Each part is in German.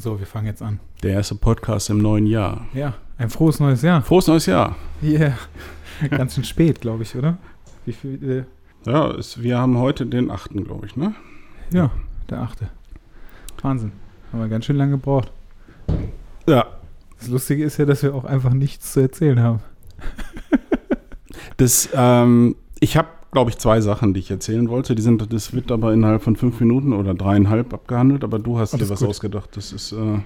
So, wir fangen jetzt an. Der erste Podcast im neuen Jahr. Ja, ein frohes neues Jahr. Frohes neues Jahr. Yeah. Ganz schön spät, glaube ich, oder? Wie viel? Äh ja, es, wir haben heute den 8., glaube ich, ne? Ja, der 8. Wahnsinn. Haben wir ganz schön lange gebraucht. Ja. Das Lustige ist ja, dass wir auch einfach nichts zu erzählen haben. das, ähm, ich habe glaube ich, zwei Sachen, die ich erzählen wollte. Die sind, das wird aber innerhalb von fünf Minuten oder dreieinhalb abgehandelt, aber du hast dir was gut. ausgedacht. Das ist äh,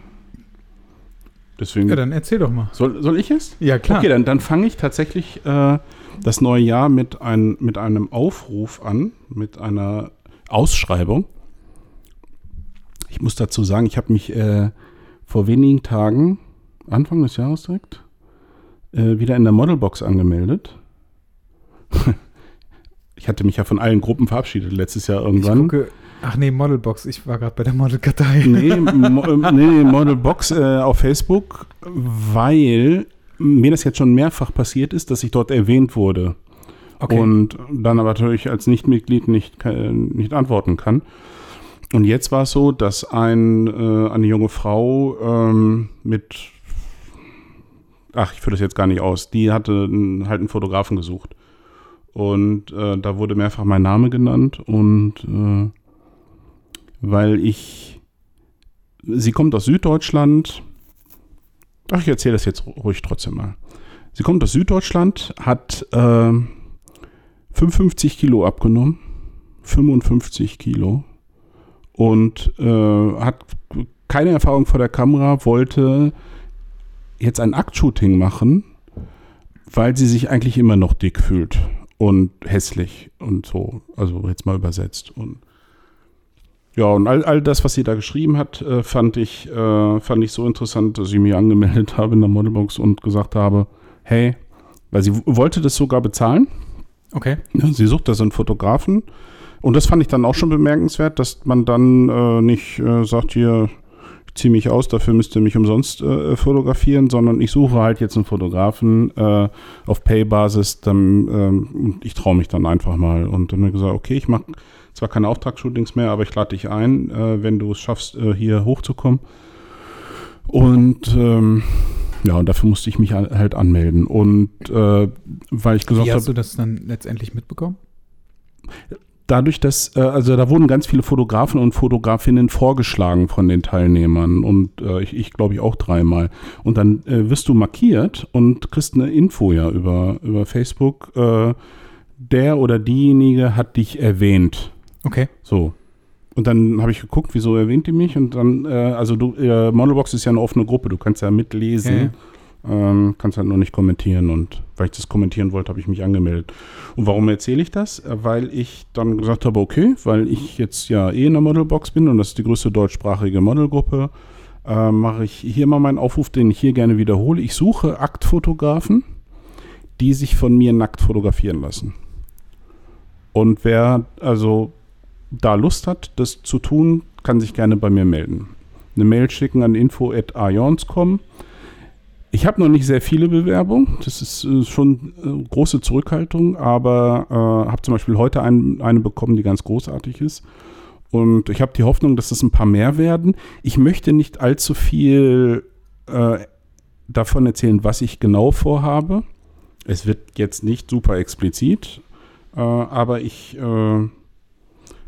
deswegen. Ja, dann erzähl doch mal. Soll, soll ich es? Ja, klar. Okay, dann, dann fange ich tatsächlich äh, das neue Jahr mit, ein, mit einem Aufruf an, mit einer Ausschreibung. Ich muss dazu sagen, ich habe mich äh, vor wenigen Tagen, Anfang des Jahres direkt, äh, wieder in der Modelbox angemeldet. Ich hatte mich ja von allen Gruppen verabschiedet letztes Jahr irgendwann. Ich gucke, ach nee, Modelbox. Ich war gerade bei der Modelkartei. Nee, mo, äh, nee Modelbox äh, auf Facebook, weil mir das jetzt schon mehrfach passiert ist, dass ich dort erwähnt wurde. Okay. Und dann aber natürlich als Nichtmitglied nicht, nicht antworten kann. Und jetzt war es so, dass ein, äh, eine junge Frau ähm, mit, ach, ich führe das jetzt gar nicht aus, die hatte halt einen Fotografen gesucht. Und äh, da wurde mehrfach mein Name genannt und äh, weil ich, sie kommt aus Süddeutschland, ach, ich erzähle das jetzt ruhig trotzdem mal. Sie kommt aus Süddeutschland, hat äh, 55 Kilo abgenommen, 55 Kilo und äh, hat keine Erfahrung vor der Kamera, wollte jetzt ein Aktshooting machen, weil sie sich eigentlich immer noch dick fühlt und hässlich und so. Also jetzt mal übersetzt. Und ja, und all, all das, was sie da geschrieben hat, äh, fand, ich, äh, fand ich so interessant, dass ich mich angemeldet habe in der Modelbox und gesagt habe, hey, weil sie wollte das sogar bezahlen. Okay. Sie sucht da so einen Fotografen. Und das fand ich dann auch schon bemerkenswert, dass man dann äh, nicht äh, sagt, hier, ziehe mich aus, dafür müsst ihr mich umsonst äh, fotografieren, sondern ich suche halt jetzt einen Fotografen äh, auf Pay-Basis, dann ähm, ich traue mich dann einfach mal und dann habe ich gesagt, okay, ich mache zwar keine Auftragsshootings mehr, aber ich lade dich ein, äh, wenn du es schaffst, äh, hier hochzukommen. Und ähm, ja, und dafür musste ich mich halt anmelden. Und äh, weil ich gesagt habe. Wie hast hab, du das dann letztendlich mitbekommen? Dadurch, dass, äh, also da wurden ganz viele Fotografen und Fotografinnen vorgeschlagen von den Teilnehmern und äh, ich, ich glaube ich auch dreimal. Und dann äh, wirst du markiert und kriegst eine Info ja über, über Facebook. Äh, der oder diejenige hat dich erwähnt. Okay. So. Und dann habe ich geguckt, wieso erwähnt die mich? Und dann, äh, also du, äh, Modelbox ist ja eine offene Gruppe, du kannst ja mitlesen. Ja. Ähm, kannst halt nur nicht kommentieren und weil ich das kommentieren wollte, habe ich mich angemeldet. Und warum erzähle ich das? Weil ich dann gesagt habe, okay, weil ich jetzt ja eh in der Modelbox bin und das ist die größte deutschsprachige Modelgruppe, äh, mache ich hier mal meinen Aufruf, den ich hier gerne wiederhole. Ich suche Aktfotografen, die sich von mir nackt fotografieren lassen. Und wer also da Lust hat, das zu tun, kann sich gerne bei mir melden. Eine Mail schicken an info.ions.com. Ich habe noch nicht sehr viele Bewerbungen. Das ist äh, schon äh, große Zurückhaltung, aber äh, habe zum Beispiel heute ein, eine bekommen, die ganz großartig ist. Und ich habe die Hoffnung, dass das ein paar mehr werden. Ich möchte nicht allzu viel davon erzählen, was ich genau vorhabe. Es wird jetzt nicht super explizit, aber ich,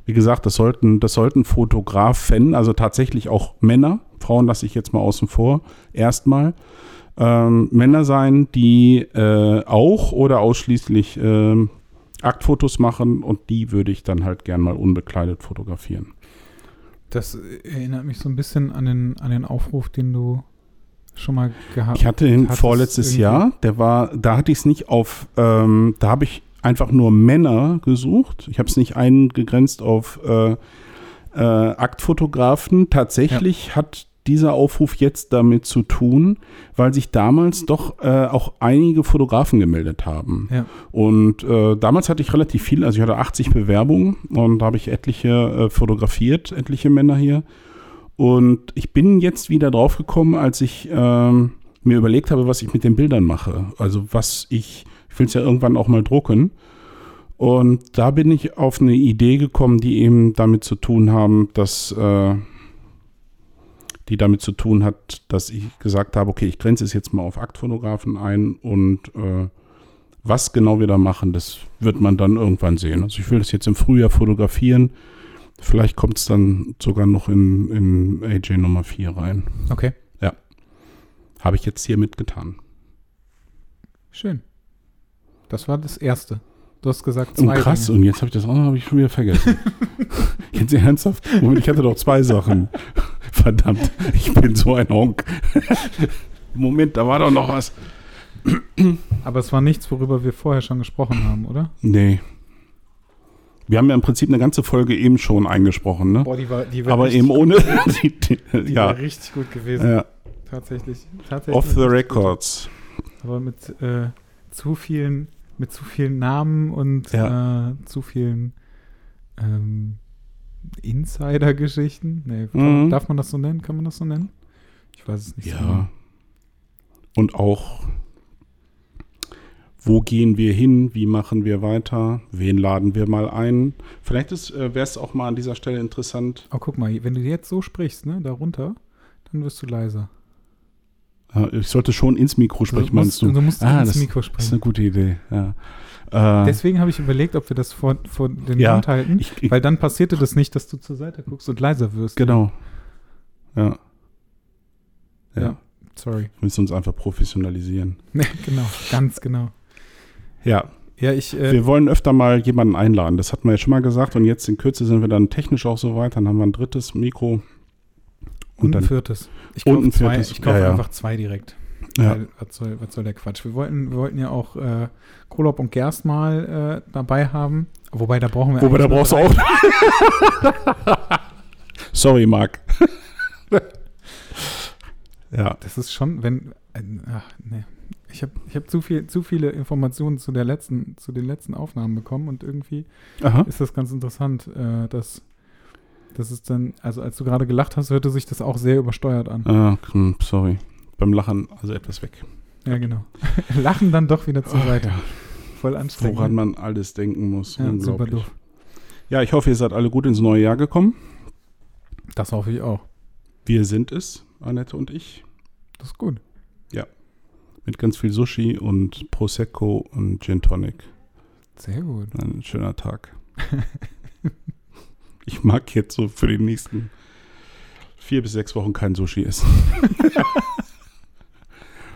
wie gesagt, das sollten, das sollten Fotografen, also tatsächlich auch Männer, Frauen lasse ich jetzt mal außen vor, erstmal ähm, Männer sein, die äh, auch oder ausschließlich äh, Aktfotos machen und die würde ich dann halt gern mal unbekleidet fotografieren. Das erinnert mich so ein bisschen an den, an den Aufruf, den du schon mal gehabt hast. Ich hatte ihn vorletztes irgendwie? Jahr, der war, da hatte ich es nicht auf, ähm, da habe ich einfach nur Männer gesucht. Ich habe es nicht eingegrenzt auf äh, äh, Aktfotografen. Tatsächlich ja. hat dieser Aufruf jetzt damit zu tun, weil sich damals doch äh, auch einige Fotografen gemeldet haben. Ja. Und äh, damals hatte ich relativ viel, also ich hatte 80 Bewerbungen und da habe ich etliche äh, fotografiert, etliche Männer hier. Und ich bin jetzt wieder drauf gekommen, als ich ähm, mir überlegt habe, was ich mit den Bildern mache. Also was ich, ich will es ja irgendwann auch mal drucken. Und da bin ich auf eine Idee gekommen, die eben damit zu tun haben, dass äh, die damit zu tun hat, dass ich gesagt habe, okay, ich grenze es jetzt mal auf Aktfotografen ein und äh, was genau wir da machen, das wird man dann irgendwann sehen. Also ich will das jetzt im Frühjahr fotografieren. Vielleicht kommt es dann sogar noch in, in AJ Nummer 4 rein. Okay. Ja. Habe ich jetzt hier mitgetan. Schön. Das war das erste. Du hast gesagt Und zwei. krass, Dinge. und jetzt habe ich das auch noch hab ich schon wieder vergessen. jetzt ernsthaft? Moment, ich hatte doch zwei Sachen. Verdammt, ich bin so ein Honk. Moment, da war doch noch was. Aber es war nichts, worüber wir vorher schon gesprochen haben, oder? Nee. Wir haben ja im Prinzip eine ganze Folge eben schon eingesprochen, ne? Boah, die war, die Aber eben ohne. die, die, Die ja, war richtig gut gewesen. ja. Tatsächlich. tatsächlich Off the richtig gut. records. Aber mit äh, zu vielen, mit zu vielen Namen und Ja. äh, zu vielen ähm, Insider-Geschichten. Nee, Mhm. darf man das so nennen? Kann man das so nennen? Ich weiß es nicht. so genau. Ja. Und auch, wo gehen wir hin? Wie machen wir weiter? Wen laden wir mal ein? Vielleicht äh, wäre es auch mal an dieser Stelle interessant. Oh, guck mal, wenn du jetzt so sprichst, ne, darunter, dann wirst du leiser. Äh, ich sollte schon ins Mikro sprechen, musst, meinst du? Du musst Ah, ins das- Mikro Das ist sprechen. eine gute Idee, ja. Äh, Deswegen habe ich überlegt, ob wir das vor, vor den Ja, Mund halten, ich, ich, weil dann passierte das nicht, dass du zur Seite guckst und leiser wirst. genau. Ja. Ja. Ja. Sorry. Wir müssen uns einfach professionalisieren. Genau, ganz genau. Ja, Ja, ich, äh, wir wollen öfter mal jemanden einladen. Das hatten wir ja schon mal gesagt. Und jetzt in Kürze sind wir dann technisch auch so weit. Dann haben wir ein drittes Mikro. und ein dann- viertes. Ich und kaufe ein zwei, ich kaufe ja. einfach zwei direkt. Ja. Was, soll, was soll der Quatsch? Wir wollten, wir wollten ja auch äh, Kolob und Gerst mal äh, dabei haben. Wobei, da brauchen wir Wobei, da brauchst du auch. Sorry, Marc. ja. Das ist schon, wenn. Äh, ach, nee. Ich habe ich hab zu, viel, zu viele Informationen zu, der letzten, zu den letzten Aufnahmen bekommen und irgendwie Aha. ist das ganz interessant, äh, dass, dass es dann, also als du gerade gelacht hast, hörte sich das auch sehr übersteuert an. Ah, hm, sorry. Beim Lachen, also etwas weg. Ja, genau. Lachen dann doch wieder zur Ach, Seite. ja. Voll anstrengend. Woran man alles denken muss. ja, super Unglaublich. doof. Ja, ich hoffe, ihr seid alle gut ins neue Jahr gekommen. Das hoffe ich auch. Wir sind es, Annette und ich. Das ist gut. Mit ganz viel Sushi und Prosecco und Gin Tonic. Sehr gut. Ein schöner Tag. ich mag jetzt so für die nächsten vier bis sechs Wochen kein Sushi essen.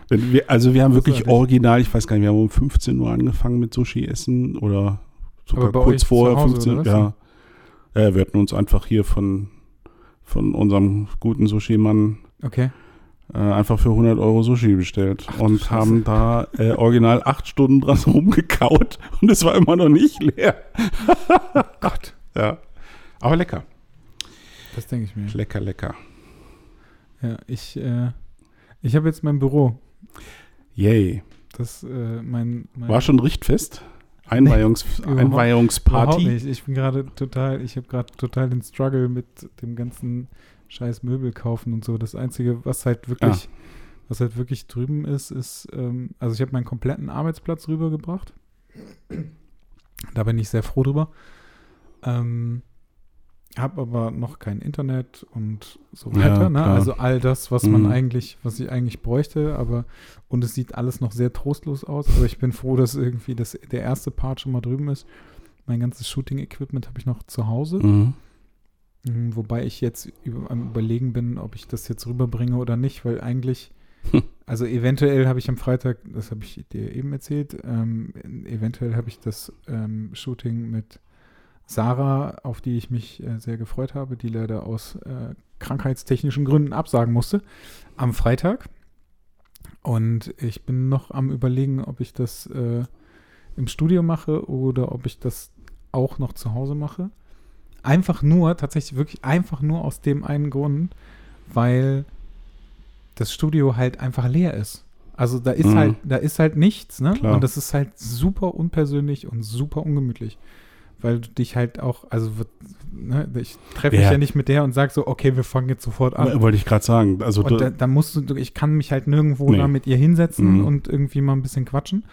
Wir, also wir haben wirklich original, ich weiß gar nicht, wir haben um 15 Uhr angefangen mit Sushi essen oder sogar kurz vorher Hause, 15 oder was? ja. ja. Wir hatten uns einfach hier von, von unserem guten Sushi-Mann Okay. äh, einfach für 100 Euro Sushi bestellt Ach und Scheiße. haben da äh, original acht Stunden dran rumgekaut und es war immer noch nicht leer. Gott. Ja. Aber lecker. Das denke ich mir. Lecker, lecker. Ja, ich, äh, ich habe jetzt mein Büro. Yay. Das, äh, mein, mein War schon richtfest? Einweihungs Überhaupt Einweihungsparty? nicht. Ich bin gerade total, ich habe gerade total den Struggle mit dem ganzen scheiß Möbel kaufen und so. Das Einzige, was halt wirklich, was halt wirklich drüben ist, ist, ähm, also ich habe meinen kompletten Arbeitsplatz rübergebracht. Da bin ich sehr froh drüber. Ähm, habe aber noch kein Internet und so Ja, weiter. ne? klar. Also all das, was man Mhm. eigentlich, was ich eigentlich bräuchte, aber und es sieht alles noch sehr trostlos aus. Aber ich bin froh, dass irgendwie das, der erste Part schon mal drüben ist. Mein ganzes Shooting-Equipment habe ich noch zu Hause. Mhm. Mhm, Wobei ich jetzt über, am Überlegen bin, ob ich das jetzt rüberbringe oder nicht, weil eigentlich, Hm. also eventuell habe ich am Freitag, das habe ich dir eben erzählt, ähm, eventuell habe ich das ähm, Shooting mit Sarah, auf die ich mich äh, sehr gefreut habe, die leider aus äh, krankheitstechnischen Gründen absagen musste, am Freitag. Und ich bin noch am Überlegen, ob ich das äh, im Studio mache oder ob ich das auch noch zu Hause mache. Einfach nur, tatsächlich wirklich einfach nur aus dem einen Grund, weil das Studio halt einfach leer ist. Also da ist Mhm. halt, da ist halt nichts, ne? Klar. Und das ist halt super unpersönlich und super ungemütlich. Weil du dich halt auch, also ne, ich treffe mich Ja. ja nicht mit der und sag so, okay, wir fangen jetzt sofort an. Wollte ich gerade sagen. Also Und da, da musst du, ich kann mich halt nirgendwo Nee. da mit ihr hinsetzen Mhm. und irgendwie mal ein bisschen quatschen.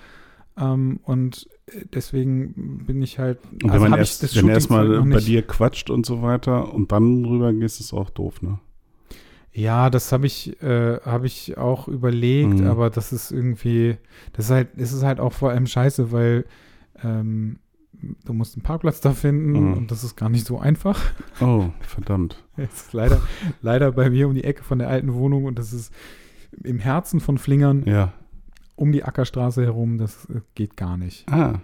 Ähm, und deswegen bin ich halt. und wenn man hab erst, wenn erstmal bei dir quatscht und so weiter und dann rüber gehst, ist auch doof, ne? Ja, das habe ich, äh, hab ich auch überlegt, Mhm. aber das ist irgendwie, das ist halt, es ist halt auch vor allem scheiße, weil ähm, du musst einen Parkplatz da finden Mhm. und das ist gar nicht so einfach. Oh, verdammt. Es ist leider, leider bei mir um die Ecke von der alten Wohnung und das ist im Herzen von Flingern Ja. um die Ackerstraße herum, das äh, geht gar nicht. Ah.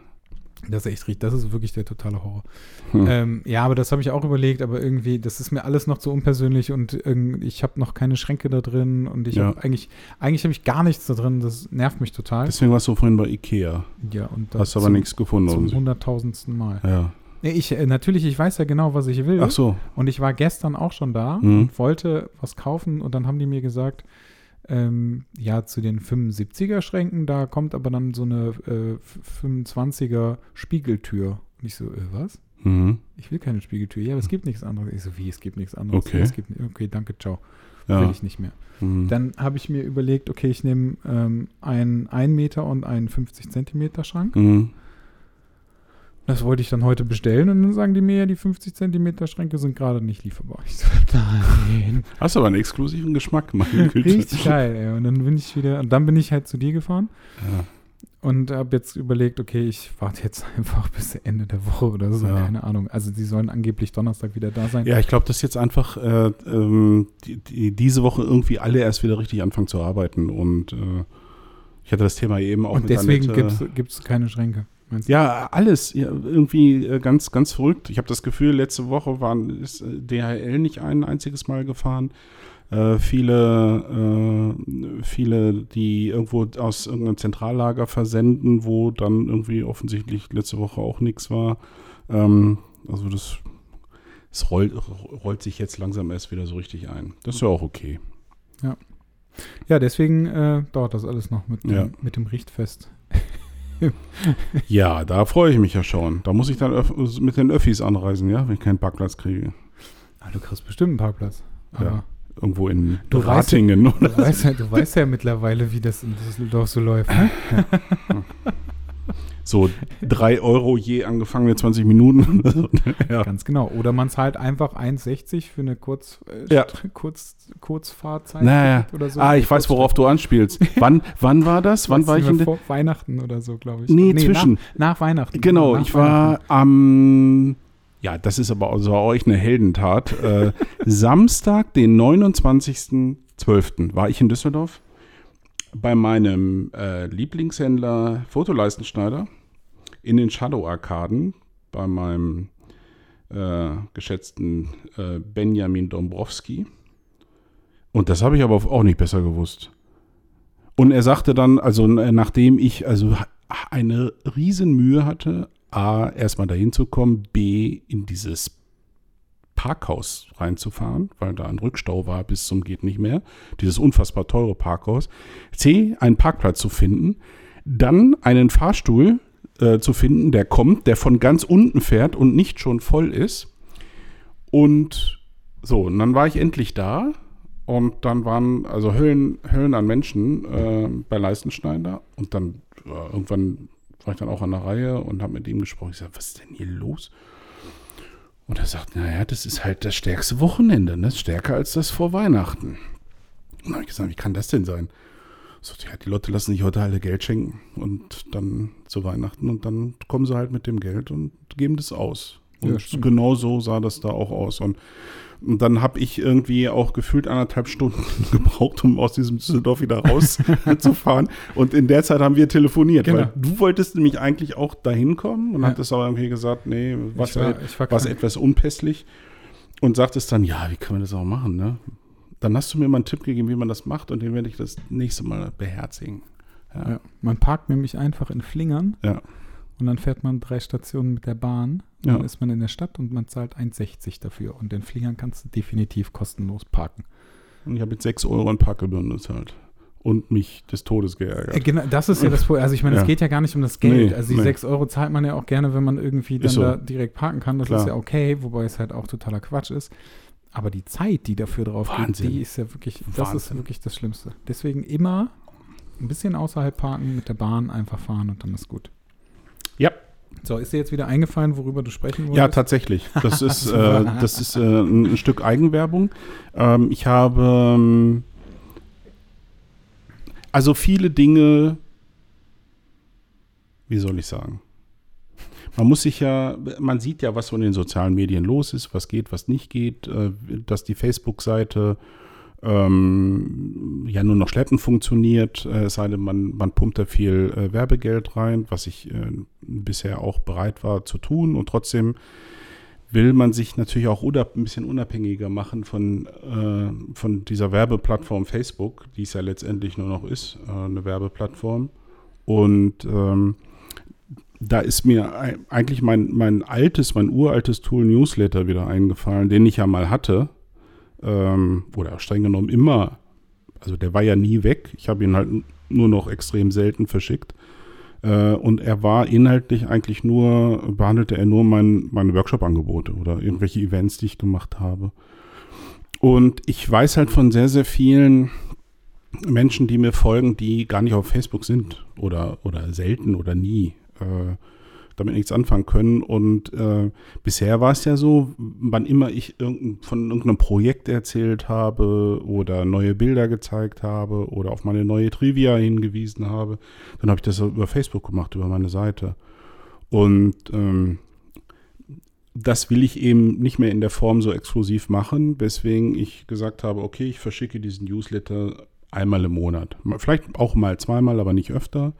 Das ist echt richtig, das ist wirklich der totale Horror. Hm. Ähm, ja, aber das habe ich auch überlegt, aber irgendwie, das ist mir alles noch zu unpersönlich und ich habe noch keine Schränke da drin und ich Ja. habe eigentlich, eigentlich habe ich gar nichts da drin, das nervt mich total. Deswegen warst du vorhin bei Ikea. ja, und das Hast aber nichts gefunden. zum hunderttausendsten Mal. Ja. Ich, äh, natürlich, ich weiß ja genau, was ich will. Ach so. Und ich war gestern auch schon da Mhm. und wollte was kaufen und dann haben die mir gesagt, ähm, ja, zu den 75er Schränken, da kommt aber dann so eine äh, 25er Spiegeltür. Und ich so, äh, was? Mhm. Ich will keine Spiegeltür. Ja, aber es gibt nichts anderes. Ich so, wie, es gibt nichts anderes? Okay. Ja, es gibt, okay, danke, ciao. Will Ja. ich nicht mehr. Mhm. Dann habe ich mir überlegt, okay, ich nehme ähm, einen 1 Meter und einen 50 Zentimeter Schrank. Mhm. Das wollte ich dann heute bestellen und dann sagen die mir, ja, die 50 Zentimeter Schränke sind gerade nicht lieferbar. Ich so, nein. Hast aber einen exklusiven Geschmack, meine Güte. Richtig geil, ey. Und dann bin ich wieder, und dann bin ich halt zu dir gefahren Ja. und habe jetzt überlegt, okay, ich warte jetzt einfach bis Ende der Woche oder so, Ja. keine Ahnung. Also die sollen angeblich Donnerstag wieder da sein. Ja, ich glaube, dass jetzt einfach äh, ähm, die, die, diese Woche irgendwie alle erst wieder richtig anfangen zu arbeiten. Und äh, ich hatte das Thema eben auch und mit deswegen gibt es keine Schränke. Meinst du? Ja, alles. Ja, irgendwie äh, ganz, ganz verrückt. Ich habe das Gefühl, letzte Woche waren, ist äh, DHL nicht ein einziges Mal gefahren. Äh, viele, äh, viele, die irgendwo aus irgendeinem Zentrallager versenden, wo dann irgendwie offensichtlich letzte Woche auch nichts war. Ähm, also das, es rollt, rollt sich jetzt langsam erst wieder so richtig ein. Das ist ja auch okay. Ja, deswegen äh, dauert das alles noch mit, dem- Ja. mit dem Richtfest. Ja, da freue ich mich ja schon. Da muss ich dann öff mit den Öffis anreisen, ja, wenn ich keinen Parkplatz kriege. Ah, du kriegst bestimmt einen Parkplatz. Aber Ja. Irgendwo in Du weißt- Ratingen. du, oder? weißt ja, du weißt ja mittlerweile, wie das in Düsseldorf so läuft. Ne? So drei Euro je angefangene 20 Minuten. ja. Ganz genau. Oder man zahlt einfach 1,60 für eine Kurz, äh, Ja. Kurz, Kurzfahrzeit Naja. oder so. Ah, ich weiß, worauf du anspielst. Wann, wann war das? Wann war ich in vor Weihnachten oder so, glaube ich. Nee, zwischen. Nach, nach Weihnachten. Genau, nach ich war am. Ja, das ist aber also euch eine Heldentat. Äh, Samstag, den 29.12. war ich in Düsseldorf bei meinem äh, Lieblingshändler Fotoleistenschneider in den Shadow-Arkaden bei meinem äh, geschätzten äh, Benjamin Dombrowski. Und das habe ich aber auch nicht besser gewusst. Und er sagte dann, also äh, nachdem ich also eine riesen Mühe hatte, A, erstmal dahin zu kommen, B, in dieses Parkhaus reinzufahren, weil da ein Rückstau war bis zum geht nicht mehr, dieses unfassbar teure Parkhaus, C, einen Parkplatz zu finden, dann einen Fahrstuhl äh, zu finden, der kommt, der von ganz unten fährt und nicht schon voll ist. Und so, und dann war ich endlich da und dann waren also Höllen, Höllen an Menschen äh, bei Leistenschneider und dann ja, irgendwann war ich dann auch an der Reihe und habe mit ihm gesprochen. Ich sage, was ist denn hier los? Und er sagt, naja, das ist halt das stärkste Wochenende, ne? stärker als das vor Weihnachten. Und dann habe ich gesagt, wie kann das denn sein? So, ja, die Leute lassen sich heute alle Geld schenken und dann zu Weihnachten und dann kommen sie halt mit dem Geld und geben das aus. Ja, Und stimmt. genau so sah das da auch aus. Und, und dann habe ich irgendwie auch gefühlt anderthalb Stunden gebraucht, um aus diesem Düsseldorf wieder rauszufahren. Und in der Zeit haben wir telefoniert, Genau. weil du wolltest nämlich eigentlich auch dahin kommen und Ja. hattest aber irgendwie gesagt, nee, was, war, ich war was krank. etwas unpässlich. Und sagtest dann, ja, wie können wir das auch machen, ne? Dann hast du mir mal einen Tipp gegeben, wie man das macht und den werde ich das nächste Mal beherzigen. Ja. Ja. Man parkt nämlich einfach in Flingern Ja. Und dann fährt man drei Stationen mit der Bahn. Ja. Dann ist man in der Stadt und man zahlt 1,60 dafür. Und in Flingern kannst du definitiv kostenlos parken. Und ich habe jetzt 6 Euro an Parkgebühren bezahlt. Und mich des Todes geärgert. Äh, genau, das ist ja das Problem. Also ich meine, es Ja. geht ja gar nicht um das Geld. Nee, also die nee. 6 Euro zahlt man ja auch gerne, wenn man irgendwie dann so. da direkt parken kann. Das Klar. ist ja okay, wobei es halt auch totaler Quatsch ist. Aber die Zeit, die dafür drauf geht, Wahnsinn. die ist ja wirklich, das ist wirklich das Schlimmste. Deswegen immer ein bisschen außerhalb parken, mit der Bahn einfach fahren und dann ist gut. Ja. So, ist dir jetzt wieder eingefallen, worüber du sprechen wolltest? Ja, tatsächlich. Das ist, äh, das ist äh, ein Stück Eigenwerbung. Ähm, ich habe ähm, also viele Dinge, wie soll ich sagen? Man muss sich ja, man sieht ja, was so in den sozialen Medien los ist, was geht, was nicht geht, äh, dass die Facebook-Seite ähm, ja nur noch schleppend funktioniert, äh, es sei denn, man, man pumpt da viel äh, Werbegeld rein, was ich äh, bisher auch bereit war zu tun. Und trotzdem will man sich natürlich auch ein bisschen unabhängiger machen von, äh, von dieser Werbeplattform Facebook, die es ja letztendlich nur noch ist, äh, eine Werbeplattform. Und ähm, da ist mir eigentlich mein, mein altes, mein uraltes Tool Newsletter wieder eingefallen, den ich ja mal hatte ähm, oder streng genommen immer, also der war ja nie weg. Ich habe ihn halt nur noch extrem selten verschickt. Äh, und er war inhaltlich eigentlich nur, behandelte er nur mein, meine Workshop-Angebote oder irgendwelche Events, die ich gemacht habe. Und ich weiß halt von sehr, sehr vielen Menschen, die mir folgen, die gar nicht auf Facebook sind oder, oder selten oder nie. Äh, damit nichts anfangen können. Und äh, bisher war es ja so, wann immer ich irgendein, von irgendeinem Projekt erzählt habe oder neue Bilder gezeigt habe oder auf meine neue Trivia hingewiesen habe, dann habe ich das über Facebook gemacht, über meine Seite. Und ähm, das will ich eben nicht mehr in der Form so exklusiv machen, weswegen ich gesagt habe, okay, ich verschicke diesen Newsletter einmal im Monat. Vielleicht auch mal zweimal, aber nicht öfter.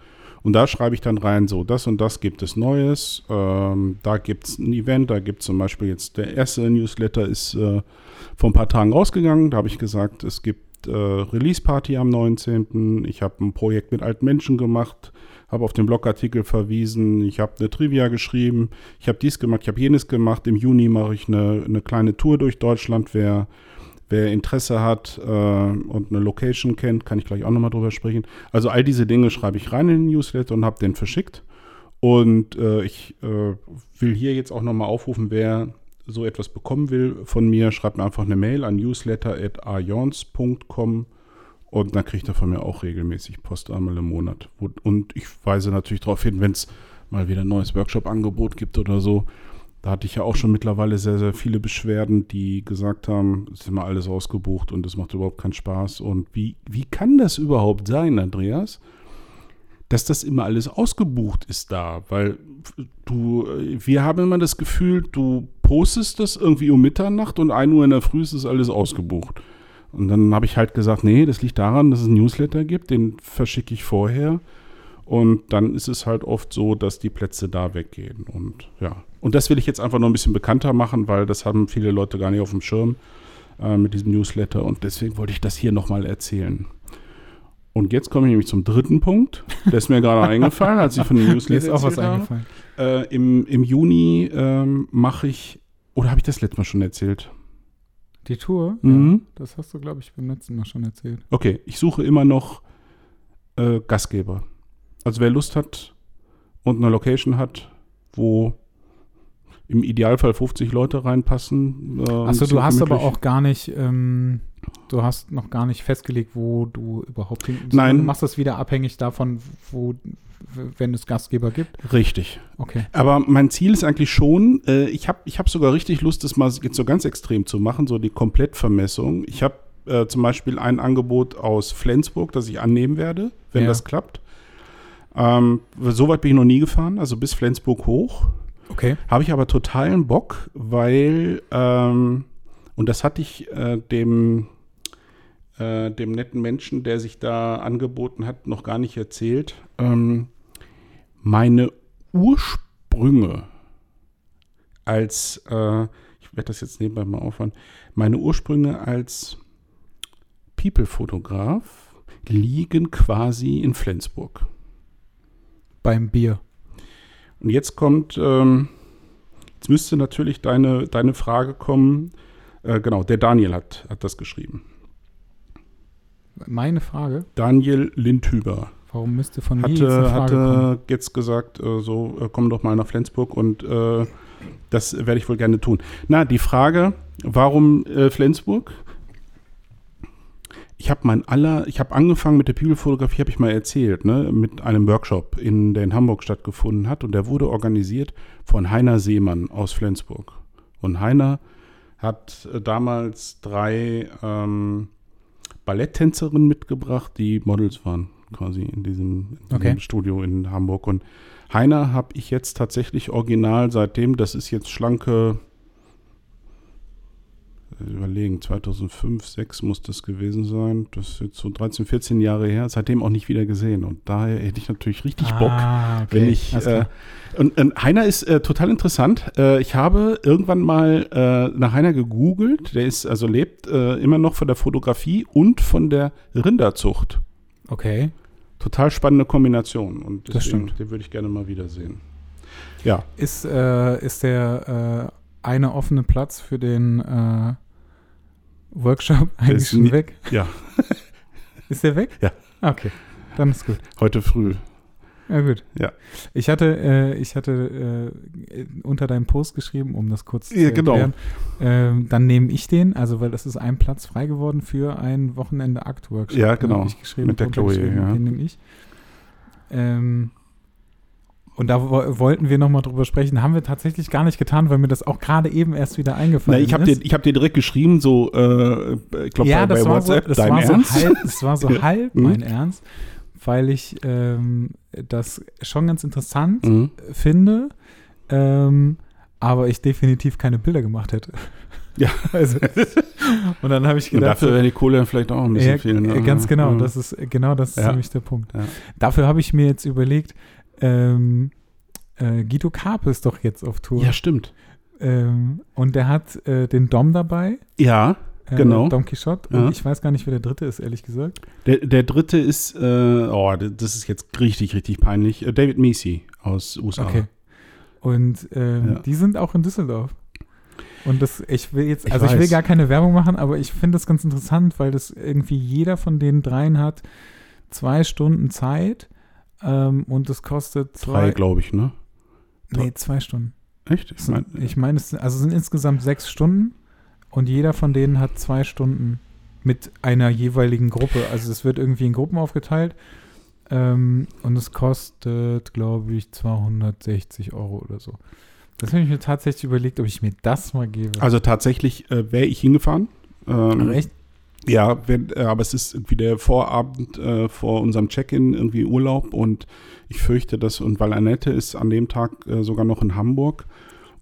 Und da schreibe ich dann rein, so, das und das gibt es Neues. Ähm, da gibt es ein Event, da gibt es zum Beispiel jetzt der erste Newsletter ist äh, vor ein paar Tagen rausgegangen. Da habe ich gesagt, es gibt äh, Release-Party am 19. Ich habe ein Projekt mit alten Menschen gemacht, habe auf den Blogartikel verwiesen. Ich habe eine Trivia geschrieben. Ich habe dies gemacht, ich habe jenes gemacht. Im Juni mache ich eine, eine kleine Tour durch Deutschland. Wer Wer Interesse hat äh, und eine Location kennt, kann ich gleich auch nochmal drüber sprechen. Also all diese Dinge schreibe ich rein in den Newsletter und habe den verschickt. Und äh, ich äh, will hier jetzt auch nochmal aufrufen, wer so etwas bekommen will von mir, schreibt mir einfach eine Mail an newsletter.ajons.com und dann kriegt er von mir auch regelmäßig Post einmal im Monat. Und ich weise natürlich darauf hin, wenn es mal wieder ein neues Workshop-Angebot gibt oder so, da hatte ich ja auch schon mittlerweile sehr, sehr viele Beschwerden, die gesagt haben, es ist immer alles ausgebucht und es macht überhaupt keinen Spaß. Und wie, wie kann das überhaupt sein, Andreas, dass das immer alles ausgebucht ist da? Weil du, wir haben immer das Gefühl, du postest das irgendwie um Mitternacht und 1 Uhr in der Früh ist es alles ausgebucht. Und dann habe ich halt gesagt, nee, das liegt daran, dass es einen Newsletter gibt, den verschicke ich vorher. Und dann ist es halt oft so, dass die Plätze da weggehen. Und ja, und das will ich jetzt einfach noch ein bisschen bekannter machen, weil das haben viele Leute gar nicht auf dem Schirm äh, mit diesem Newsletter. Und deswegen wollte ich das hier nochmal erzählen. Und jetzt komme ich nämlich zum dritten Punkt. Der ist mir gerade eingefallen, als ich von dem Newsletter Mir ist auch was eingefallen. Äh, im, Im Juni ähm, mache ich, oder habe ich das letzte Mal schon erzählt? Die Tour? Mhm. Ja, das hast du, glaube ich, beim letzten Mal schon erzählt. Okay, ich suche immer noch äh, Gastgeber. Also wer Lust hat und eine Location hat, wo im Idealfall 50 Leute reinpassen. Äh, Achso, du hast aber auch gar nicht, ähm, du hast noch gar nicht festgelegt, wo du überhaupt hin. Nein. Du machst das wieder abhängig davon, wo, wenn es Gastgeber gibt. Richtig. Okay. Aber mein Ziel ist eigentlich schon, äh, ich habe ich hab sogar richtig Lust, das mal jetzt so ganz extrem zu machen, so die Komplettvermessung. Ich habe äh, zum Beispiel ein Angebot aus Flensburg, das ich annehmen werde, wenn ja. das klappt. Ähm, so weit bin ich noch nie gefahren, also bis Flensburg hoch. Okay. Habe ich aber totalen Bock, weil, ähm, und das hatte ich äh, dem, äh, dem netten Menschen, der sich da angeboten hat, noch gar nicht erzählt. Ähm, meine Ursprünge als, äh, ich werde das jetzt nebenbei mal aufhören, meine Ursprünge als People-Fotograf liegen quasi in Flensburg. Beim Bier. Und jetzt kommt, ähm, jetzt müsste natürlich deine, deine Frage kommen. Äh, genau, der Daniel hat, hat das geschrieben. Meine Frage? Daniel Lindhüber. Warum müsste von mir hatte, jetzt eine Frage hatte kommen? jetzt gesagt, äh, so äh, komm doch mal nach Flensburg und äh, das werde ich wohl gerne tun. Na, die Frage, warum äh, Flensburg? Ich habe mein aller, ich habe angefangen mit der People-Fotografie, habe ich mal erzählt, ne, mit einem Workshop, in, der in Hamburg stattgefunden hat und der wurde organisiert von Heiner Seemann aus Flensburg. Und Heiner hat äh, damals drei ähm, Balletttänzerinnen mitgebracht, die Models waren quasi in diesem, in Okay. diesem Studio in Hamburg. Und Heiner habe ich jetzt tatsächlich original seitdem, das ist jetzt schlanke, überlegen, 2005, 6 muss das gewesen sein. Das ist jetzt so 13, 14 Jahre her, seitdem auch nicht wieder gesehen. Und daher hätte ich natürlich richtig Bock, Ah, okay. wenn ich. Äh, und, und Heiner ist äh, total interessant. Äh, ich habe irgendwann mal äh, nach Heiner gegoogelt. Der ist also lebt äh, immer noch von der Fotografie und von der Rinderzucht. okay. Total spannende Kombination. Und Das deswegen, stimmt. den würde ich gerne mal wiedersehen. Ja, Ist, äh, ist der eine offene Platz für den Workshop eigentlich schon nie- weg? ja, Ist der weg? Ja. Okay, dann ist gut. heute früh. Ja, gut. Ja. Ich hatte, äh, ich hatte äh, unter deinem Post geschrieben, um das kurz Ja, genau. erklären. Ähm, dann nehme ich den, also weil es ist ein Platz frei geworden für ein Wochenende Akt-Workshop. Ja, genau. Ich geschrieben, Mit der Chloe, ja. Den nehme ich. Ähm, und da wo wollten wir nochmal drüber sprechen. Haben wir tatsächlich gar nicht getan, weil mir das auch gerade eben erst wieder Na, eingefallen ich habe ist. dir, ich hab dir direkt geschrieben, so, äh, ich glaube, ja, bei, das bei war so, WhatsApp, das dein war so Ernst? halb, das war so halb Mhm. mein Ernst, weil ich ähm, das schon ganz interessant Mhm. finde, ähm, aber ich definitiv keine Bilder gemacht hätte. Ja. Also, und dann habe ich Und gedacht, dafür wäre die Kohle vielleicht auch ein bisschen ja, viel. Ne? äh, ganz genau, Mhm. das ist genau das ist Ja. nämlich der Punkt. Ja. Dafür habe ich mir jetzt überlegt, ähm, äh, Guido Karp ist doch jetzt auf Tour. Ja, stimmt. Ähm, und der hat äh, den Dom dabei. Ja, Äh, Genau. Don Quixote. Ja. Und ich weiß gar nicht, wer der dritte ist, ehrlich gesagt. der, der dritte ist, äh, oh, das ist jetzt richtig, richtig peinlich. Äh, David Measy aus USA. Okay. Und ähm, Ja. die sind auch in Düsseldorf. Und das, ich will jetzt, Ich also ich will weiß. gar keine Werbung machen, aber ich finde das ganz interessant, weil das irgendwie jeder von den dreien hat zwei Stunden Zeit ähm, und es kostet Drei, zwei, glaube ich, ne? nee, zwei Stunden. Echt? Es sind- Ich meine, es sind, also sind insgesamt sechs Stunden und jeder von denen hat zwei Stunden mit einer jeweiligen Gruppe. Also es wird irgendwie in Gruppen aufgeteilt ähm, und es kostet, glaube ich, 260 Euro oder so. Das habe ich mir tatsächlich überlegt, ob ich mir das mal gebe. Also tatsächlich äh, wäre ich hingefahren. Ähm, Ach, echt? Ja, wenn, äh, aber es ist irgendwie der Vorabend äh, vor unserem Check-in irgendwie Urlaub und ich fürchte, dass, und weil Annette ist an dem Tag äh, sogar noch in Hamburg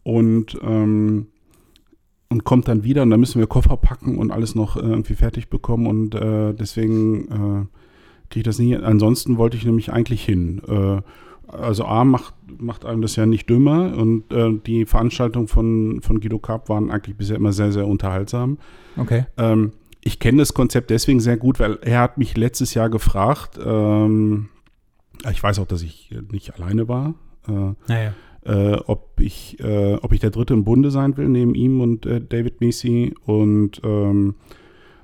und, ähm, und kommt dann wieder und dann müssen wir Koffer packen und alles noch äh, irgendwie fertig bekommen und äh, deswegen äh, kriege ich das nie. Ansonsten wollte ich nämlich eigentlich hin. Äh, also A macht, macht einem das ja nicht dümmer und äh, die Veranstaltungen von, von Guido Karp waren eigentlich bisher immer sehr, sehr unterhaltsam. Okay. Ähm, ich kenne das Konzept deswegen sehr gut, weil er hat mich letztes Jahr gefragt, ähm, ich weiß auch, dass ich nicht alleine war, äh, Naja. äh, ob, ich, äh, ob ich der Dritte im Bunde sein will, neben ihm und äh, David Macy und, ähm,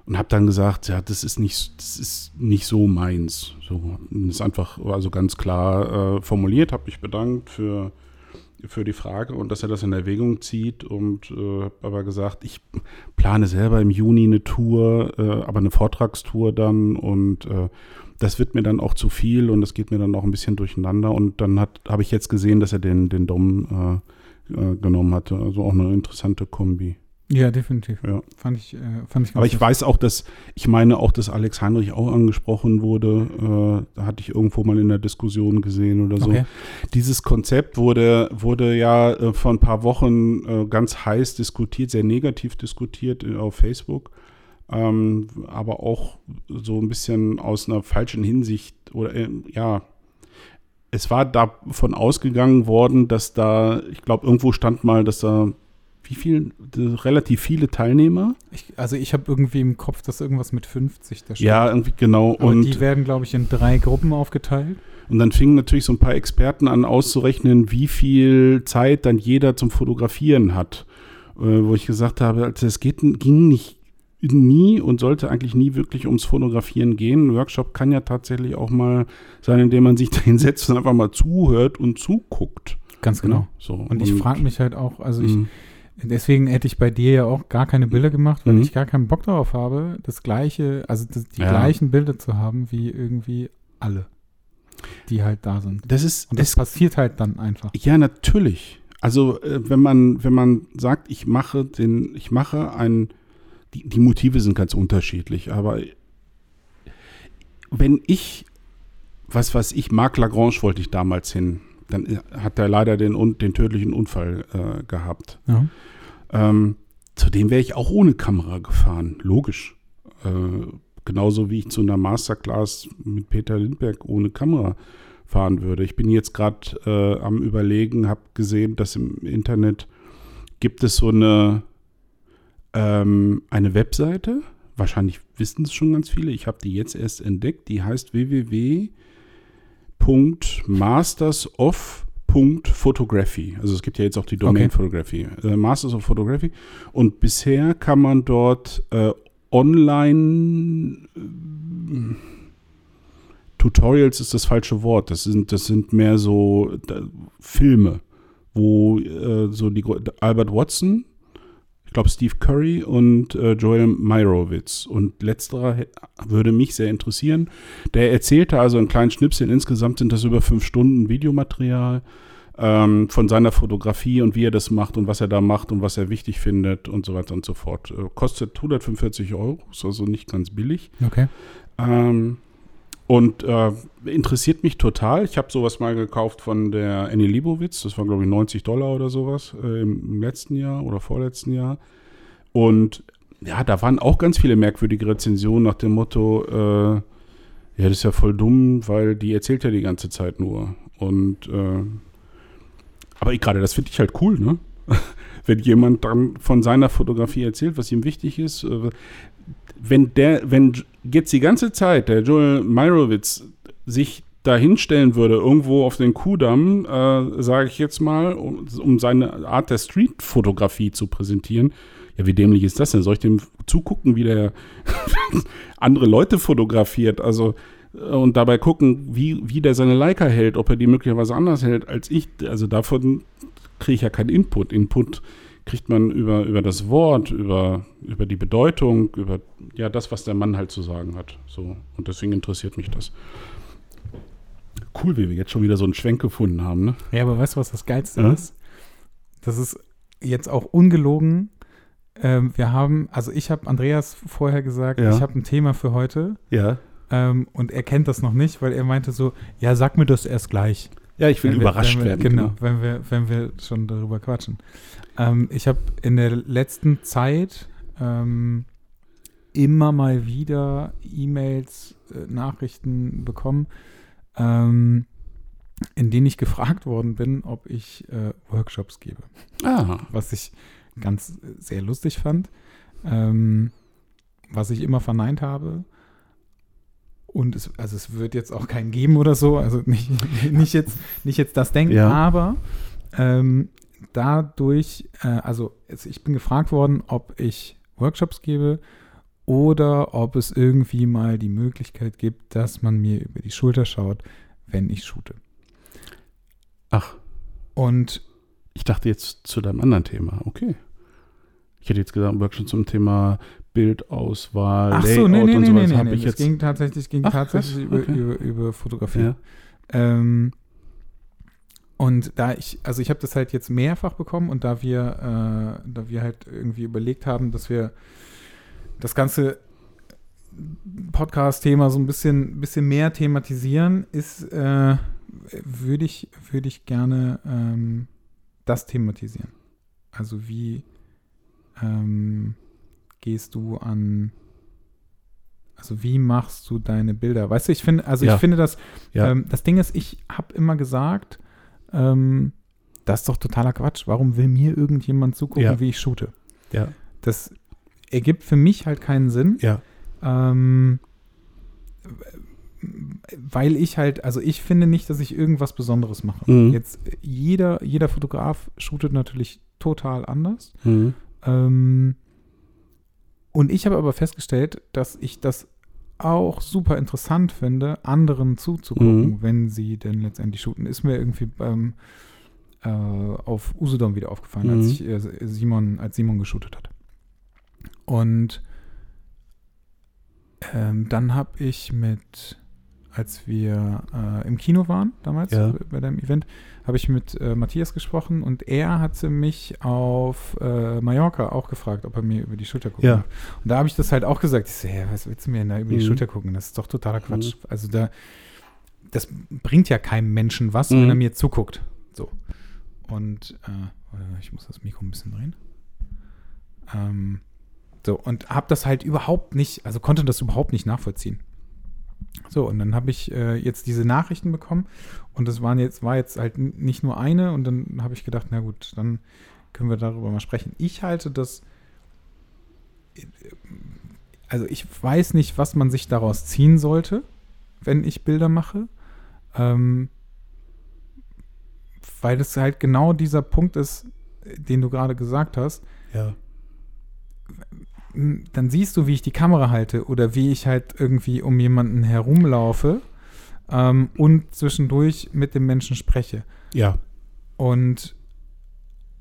und habe dann gesagt, ja, das ist nicht, das ist nicht so meins. So, das ist einfach also ganz klar äh, formuliert, habe mich bedankt für, für die Frage und dass er das in Erwägung zieht und äh, aber gesagt, ich plane selber im Juni eine Tour, äh, aber eine Vortragstour dann und äh, das wird mir dann auch zu viel und das geht mir dann auch ein bisschen durcheinander und dann habe ich jetzt gesehen, dass er den den Dom äh, äh, genommen hatte, also auch eine interessante Kombi. Ja, definitiv. Ja. Fand ich, äh, fand ich ganz Aber ich weiß auch, dass, ich meine auch, dass Alex Heinrich auch angesprochen wurde. Äh, da hatte ich irgendwo mal in der Diskussion gesehen oder so. Okay. Dieses Konzept wurde, wurde ja äh, vor ein paar Wochen äh, ganz heiß diskutiert, sehr negativ diskutiert äh, auf Facebook. Ähm, aber auch so ein bisschen aus einer falschen Hinsicht oder äh, ja, es war davon ausgegangen worden, dass da, ich glaube, irgendwo stand mal, dass da wie viel, relativ viele Teilnehmer. Ich, also ich habe irgendwie im Kopf, dass irgendwas mit 50 da steht. Ja, irgendwie genau. Aber und, die werden, glaube ich, in drei Gruppen aufgeteilt. und dann fingen natürlich so ein paar Experten an auszurechnen, wie viel Zeit dann jeder zum Fotografieren hat. Äh, wo ich gesagt habe, also es geht, ging nicht nie und sollte eigentlich nie wirklich ums Fotografieren gehen. Ein Workshop kann ja tatsächlich auch mal sein, indem man sich da hinsetzt und einfach mal zuhört und zuguckt. Ganz genau. So, Und ich frage mich halt auch, also ich, Mhm. Deswegen hätte ich bei dir ja auch gar keine Bilder gemacht, weil Mhm. ich gar keinen Bock darauf habe, das gleiche, also das, die Ja. gleichen Bilder zu haben wie irgendwie alle, die halt da sind. Das ist, Und das es passiert halt dann einfach. Ja, natürlich. Also äh, wenn man, wenn man sagt, ich mache den, ich mache ein, die, die Motive sind ganz unterschiedlich, aber wenn ich, was weiß ich, Marc Lagrange wollte ich damals hin, dann hat er leider den, den tödlichen Unfall äh, gehabt. Ja. Ähm, zu dem wäre ich auch ohne Kamera gefahren, logisch. Äh, genauso wie ich zu einer Masterclass mit Peter Lindberg ohne Kamera fahren würde. Ich bin jetzt gerade äh, am Überlegen, habe gesehen, dass im Internet gibt es so eine, ähm, eine Webseite. Wahrscheinlich wissen es schon ganz viele. Ich habe die jetzt erst entdeckt. Die heißt www.mastersof.photography. Also es gibt ja jetzt auch die Domain Okay. Photography. Äh, Masters of Photography. Und bisher kann man dort äh, online äh, Tutorials ist das falsche Wort. Das sind, das sind mehr so da, Filme, wo äh, so die Albert Watson, glaube Steve Curry und äh, Joel Meyerowitz. Und letzterer würde mich sehr interessieren. Der erzählte also in kleinen Schnipseln, insgesamt sind das über fünf Stunden Videomaterial ähm, von seiner Fotografie und wie er das macht und was er da macht und was er wichtig findet und so weiter und so fort. Äh, kostet 145 Euro, ist also nicht ganz billig. Okay. Ähm, und äh, interessiert mich total. Ich habe sowas mal gekauft von der Annie Leibovitz. Das war, glaube ich, 90 Dollar oder sowas äh, im, im letzten Jahr oder vorletzten Jahr. Und ja, da waren auch ganz viele merkwürdige Rezensionen nach dem Motto, äh, ja, das ist ja voll dumm, weil die erzählt ja die ganze Zeit nur. Und äh, aber ich gerade, das finde ich halt cool, ne? Wenn jemand dann von seiner Fotografie erzählt, was ihm wichtig ist, äh, wenn der, wenn jetzt die ganze Zeit der Joel Meyerowitz sich da hinstellen würde, irgendwo auf den Kudamm, äh, sage ich jetzt mal, um, um seine Art der Street-Fotografie zu präsentieren, ja, wie dämlich ist das denn? Soll ich dem zugucken, wie der andere Leute fotografiert? Also, äh, und dabei gucken, wie, wie der seine Leica hält, ob er die möglicherweise anders hält als ich. Also davon kriege ich ja keinen Input. Input kriegt man über, über das Wort, über, über die Bedeutung, über ja, das, was der Mann halt zu sagen hat. So. Und deswegen interessiert mich das. Cool, wie wir jetzt schon wieder so einen Schwenk gefunden haben, ne? Ja, aber weißt du, was das Geilste Ja? ist? Das ist jetzt auch ungelogen. Ähm, wir haben, also ich habe Andreas vorher gesagt, Ja. ich habe ein Thema für heute Ja. ähm, und er kennt das noch nicht, weil er meinte so, ja, sag mir das erst gleich. Ja, ich will Wenn überrascht wenn wir, werden. Genau, wenn wir, wenn wir schon darüber quatschen. Ähm, ich habe in der letzten Zeit ähm, immer mal wieder E-Mails, äh, Nachrichten bekommen, ähm, in denen ich gefragt worden bin, ob ich äh, Workshops gebe. Ah, Was ich ganz äh, sehr lustig fand, ähm, was ich immer verneint habe. Und es, also es wird jetzt auch keinen geben oder so, also nicht, nicht, jetzt, nicht jetzt das Denken, Ja. aber ähm, dadurch, äh, also ich bin gefragt worden, ob ich Workshops gebe oder ob es irgendwie mal die Möglichkeit gibt, dass man mir über die Schulter schaut, wenn ich shoote. ach, Und ich dachte jetzt zu deinem anderen Thema. Okay. Ich hätte jetzt gesagt, Workshop zum Thema Bildauswahl, ach Layout so, nee, nee, und nee, sowas nee, habe nee, ich das jetzt. ging tatsächlich, ging Ach, tatsächlich krass, über, okay. über, über Fotografie. Ja. Ähm, und da ich, also ich habe das halt jetzt mehrfach bekommen und da wir, äh, da wir halt irgendwie überlegt haben, dass wir das ganze Podcast-Thema so ein bisschen, bisschen mehr thematisieren, ist, äh, würde ich, würde ich gerne ähm, das thematisieren. Also wie ähm, gehst du an, also wie machst du deine Bilder? Weißt du, ich finde, also Ja. ich finde das, Ja. ähm, das Ding ist, ich habe immer gesagt, ähm, das ist doch totaler Quatsch. Warum will mir irgendjemand zugucken, Ja. wie ich shoote? Ja. Das ergibt für mich halt keinen Sinn. Ja. Ähm, weil ich halt, also ich finde nicht, dass ich irgendwas Besonderes mache. Mhm. Jetzt, jeder, jeder Fotograf shootet natürlich total anders. Mhm. Ähm, und ich habe aber festgestellt, dass ich das auch super interessant finde, anderen zuzugucken, Mhm. wenn sie denn letztendlich shooten. Ist mir irgendwie beim, äh, auf Usedom wieder aufgefallen, Mhm. als ich äh, Simon, als Simon geshootet hat. Und ähm, dann habe ich mit, als wir äh, im Kino waren damals Ja. bei deinem Event, habe ich mit äh, Matthias gesprochen und er hatte mich auf äh, Mallorca auch gefragt, ob er mir über die Schulter gucken Ja. Und da habe ich das halt auch gesagt. Ich so, ja, was willst du mir denn da über die Mhm. Schulter gucken? Das ist doch totaler Quatsch. Also da, das bringt ja keinem Menschen was, Mhm. wenn er mir zuguckt. So. Und äh, ich muss das Mikro ein bisschen drehen. Ähm, so, und habe das halt überhaupt nicht, also konnte das überhaupt nicht nachvollziehen. So, und dann habe ich äh, jetzt diese Nachrichten bekommen und das waren jetzt, war jetzt halt nicht nur eine und dann habe ich gedacht, na gut, dann können wir darüber mal sprechen. Ich halte das, äh, also ich weiß nicht, was man sich daraus ziehen sollte, wenn ich Bilder mache, ähm, weil das halt genau dieser Punkt ist, den du gerade gesagt hast, Ja. Dann siehst du, wie ich die Kamera halte oder wie ich halt irgendwie um jemanden herumlaufe ähm, und zwischendurch mit dem Menschen spreche. Ja. Und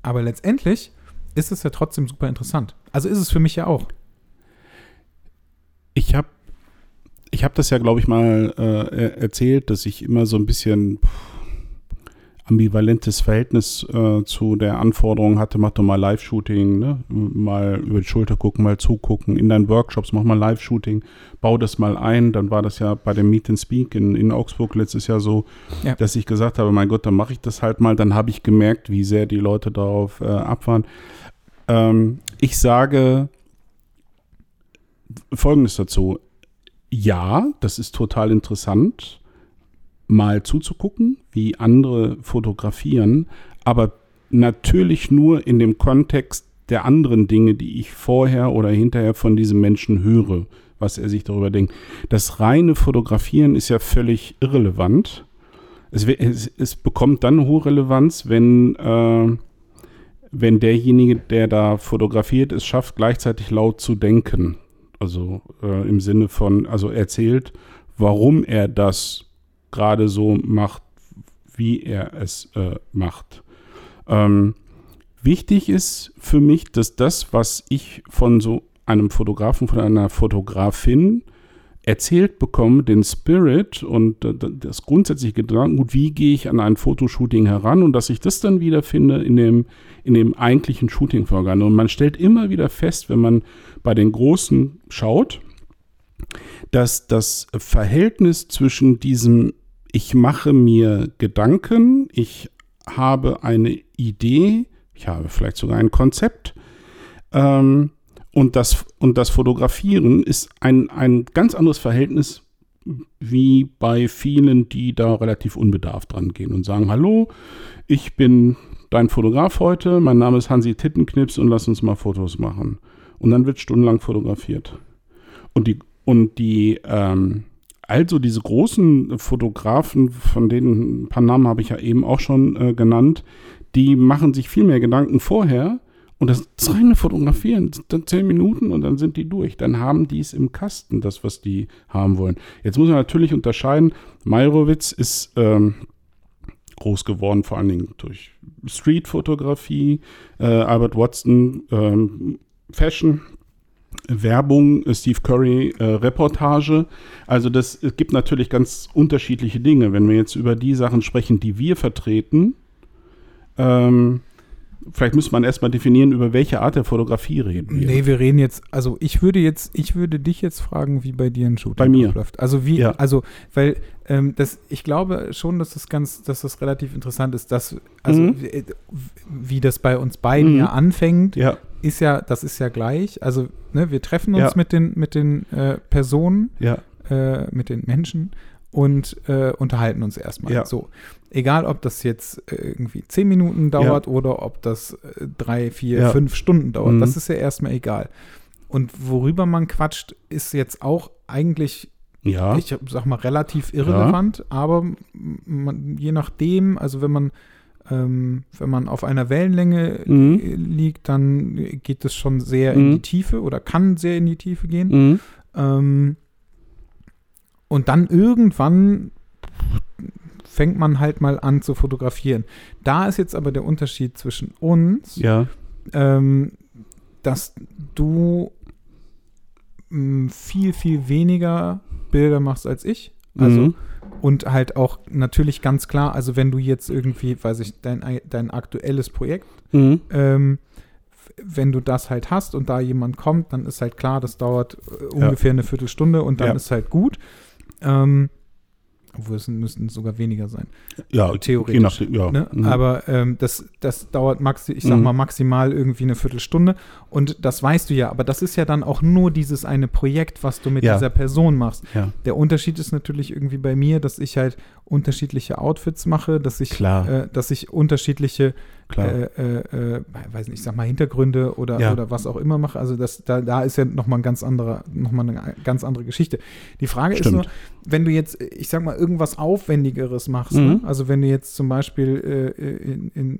aber letztendlich ist es ja trotzdem super interessant. Also ist es für mich ja auch. Ich habe ich hab das ja, glaube ich, mal äh, er- erzählt, dass ich immer so ein bisschen pff, ambivalentes Verhältnis äh, zu der Anforderung hatte, mach doch mal Live-Shooting, ne? mal über die Schulter gucken, mal zugucken, in deinen Workshops mach mal Live-Shooting, bau das mal ein. Dann war das ja bei dem Meet and Speak in, in Augsburg letztes Jahr so, Ja. dass ich gesagt habe, mein Gott, dann mache ich das halt mal. Dann habe ich gemerkt, wie sehr die Leute darauf äh, abfahren. Ähm, ich sage Folgendes dazu. Ja, das ist total interessant, mal zuzugucken, wie andere fotografieren, aber natürlich nur in dem Kontext der anderen Dinge, die ich vorher oder hinterher von diesem Menschen höre, was er sich darüber denkt. Das reine Fotografieren ist ja völlig irrelevant. Es, es, es bekommt dann hohe Relevanz, wenn, äh, wenn derjenige, der da fotografiert, es schafft, gleichzeitig laut zu denken. Also äh, im Sinne von, also erzählt, warum er das gerade so macht, wie er es äh, macht. Ähm, wichtig ist für mich, dass das, was ich von so einem Fotografen, von einer Fotografin erzählt bekomme, den Spirit und das grundsätzliche Gedankengut, wie gehe ich an ein Fotoshooting heran und dass ich das dann wiederfinde in dem, in dem eigentlichen Shooting-Vorgang. Und man stellt immer wieder fest, wenn man bei den Großen schaut, dass das Verhältnis zwischen diesem ich mache mir Gedanken, ich habe eine Idee, ich habe vielleicht sogar ein Konzept ähm, und, das, und das Fotografieren ist ein, ein ganz anderes Verhältnis wie bei vielen, die da relativ unbedarft dran gehen und sagen, hallo, ich bin dein Fotograf heute, mein Name ist Hansi Tittenknips und lass uns mal Fotos machen. Und dann wird stundenlang fotografiert. Und die, und die, ähm, also diese großen Fotografen, von denen ein paar Namen habe ich ja eben auch schon äh, genannt, die machen sich viel mehr Gedanken vorher und das, reine Fotografieren, dann zehn Minuten und dann sind die durch. Dann haben die es im Kasten, das, was die haben wollen. Jetzt muss man natürlich unterscheiden, Meyerowitz ist ähm, groß geworden, vor allen Dingen durch Street-Fotografie, äh, Albert Watson, ähm, Fashion, Werbung, äh, Steve Curry, äh, Reportage. Also das es gibt natürlich ganz unterschiedliche Dinge. Wenn wir jetzt über die Sachen sprechen, die wir vertreten, ähm, vielleicht müsste man erstmal definieren, über welche Art der Fotografie reden wir. Nee, wir reden jetzt, also ich würde jetzt, ich würde dich jetzt fragen, wie bei dir ein Shooting Bei mir. abläuft. Also wie, Ja. also, weil ähm, das, ich glaube schon, dass das ganz, dass das relativ interessant ist, dass, also Mhm. wie, wie das bei uns beiden Mhm. ja anfängt, Ja, ist ja, das ist ja gleich. Also, ne, wir treffen uns Ja. mit den, mit den äh, Personen, äh, mit den Menschen und äh, unterhalten uns erstmal. Ja. So. Egal, ob das jetzt äh, irgendwie zehn Minuten dauert oder ob das äh, drei, vier, Ja. fünf Stunden dauert. Mhm. Das ist ja erstmal egal. Und worüber man quatscht, ist jetzt auch eigentlich, ja. ich sag mal, relativ irrelevant, aber man, je nachdem, also wenn man ähm, wenn man auf einer Wellenlänge Mhm. äh, liegt, dann geht es schon sehr in Mhm. die Tiefe oder kann sehr in die Tiefe gehen. Mhm. Ähm, und dann irgendwann fängt man halt mal an zu fotografieren. Da ist jetzt aber der Unterschied zwischen uns, Ja. ähm, dass du mh, viel, viel weniger Bilder machst als ich. Also Mhm. und halt auch natürlich ganz klar, also wenn du jetzt irgendwie, weiß ich, dein, dein aktuelles Projekt, Mhm. ähm, wenn du das halt hast und da jemand kommt, dann ist halt klar, das dauert äh, ungefähr eine Viertelstunde und dann Ja. ist halt gut. Ähm, obwohl es müssten sogar weniger sein. Ja, Theoretisch, Je nachdem, ja. Ne? Mhm. Aber ähm, das, das dauert maxi ich sag Mhm. mal maximal irgendwie eine Viertelstunde und das weißt du ja, aber das ist ja dann auch nur dieses eine Projekt, was du mit Ja. dieser Person machst. ja. Der Unterschied ist natürlich irgendwie bei mir, dass ich halt unterschiedliche Outfits mache, dass ich, Klar. äh, dass ich unterschiedliche, Klar. äh, äh, äh, weiß nicht, ich sag mal Hintergründe oder, Ja. oder was auch immer mache. Also das, da, da ist ja nochmal ein ganz anderer, noch mal eine ganz andere Geschichte. Die Frage Stimmt. ist nur, wenn du jetzt, ich sag mal, irgendwas Aufwendigeres machst, Mhm. ne? also wenn du jetzt zum Beispiel äh, in, in,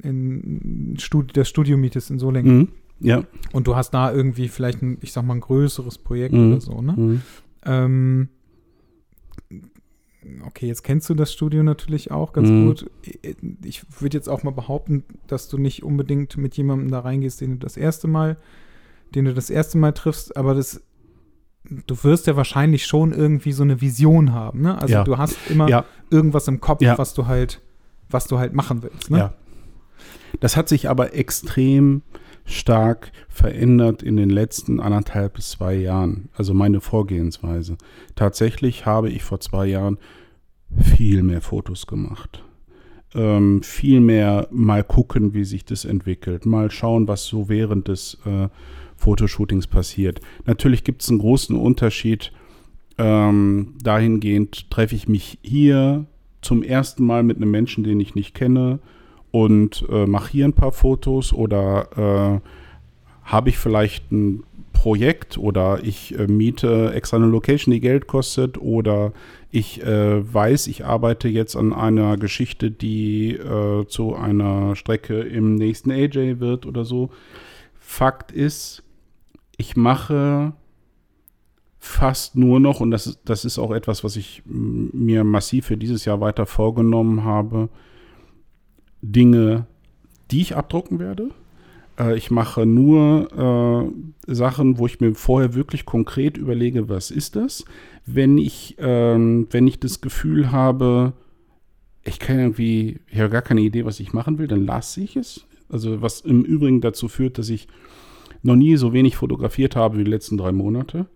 in Studi das Studio mietest in Solingen Mhm. Ja. und du hast da irgendwie vielleicht ein, ich sag mal, ein größeres Projekt Mhm. oder so, ne? Mhm. Ähm, okay, jetzt kennst du das Studio natürlich auch ganz Mhm. gut. Ich würde jetzt auch mal behaupten, dass du nicht unbedingt mit jemandem da reingehst, den du das erste Mal, den du das erste Mal triffst, aber das du wirst ja wahrscheinlich schon irgendwie so eine Vision haben, ne? Also Ja. du hast immer Ja. irgendwas im Kopf, Ja. was du halt was du halt machen willst, ne? Ja. Das hat sich aber extrem stark verändert in den letzten anderthalb bis zwei Jahren. Also meine Vorgehensweise. Tatsächlich habe ich vor zwei Jahren viel mehr Fotos gemacht. Ähm, viel mehr mal gucken, wie sich das entwickelt. Mal schauen, was so während des äh, Fotoshootings passiert. Natürlich gibt es einen großen Unterschied. Ähm, dahingehend treffe ich mich hier zum ersten Mal mit einem Menschen, den ich nicht kenne und äh, mache hier ein paar Fotos oder äh, habe ich vielleicht ein Projekt oder ich äh, miete extra eine Location, die Geld kostet oder ich äh, weiß, ich arbeite jetzt an einer Geschichte, die äh, zu einer Strecke im nächsten AJ wird oder so. Fakt ist, ich mache fast nur noch, und das ist, das ist auch etwas, was ich mir massiv für dieses Jahr weiter vorgenommen habe, Dinge, die ich abdrucken werde. Äh, ich mache nur äh, Sachen, wo ich mir vorher wirklich konkret überlege, was ist das. Wenn ich, ähm, wenn ich das Gefühl habe, ich kann irgendwie, ich habe gar keine Idee, was ich machen will, dann lasse ich es. Also was im Übrigen dazu führt, dass ich noch nie so wenig fotografiert habe wie die letzten drei Monate,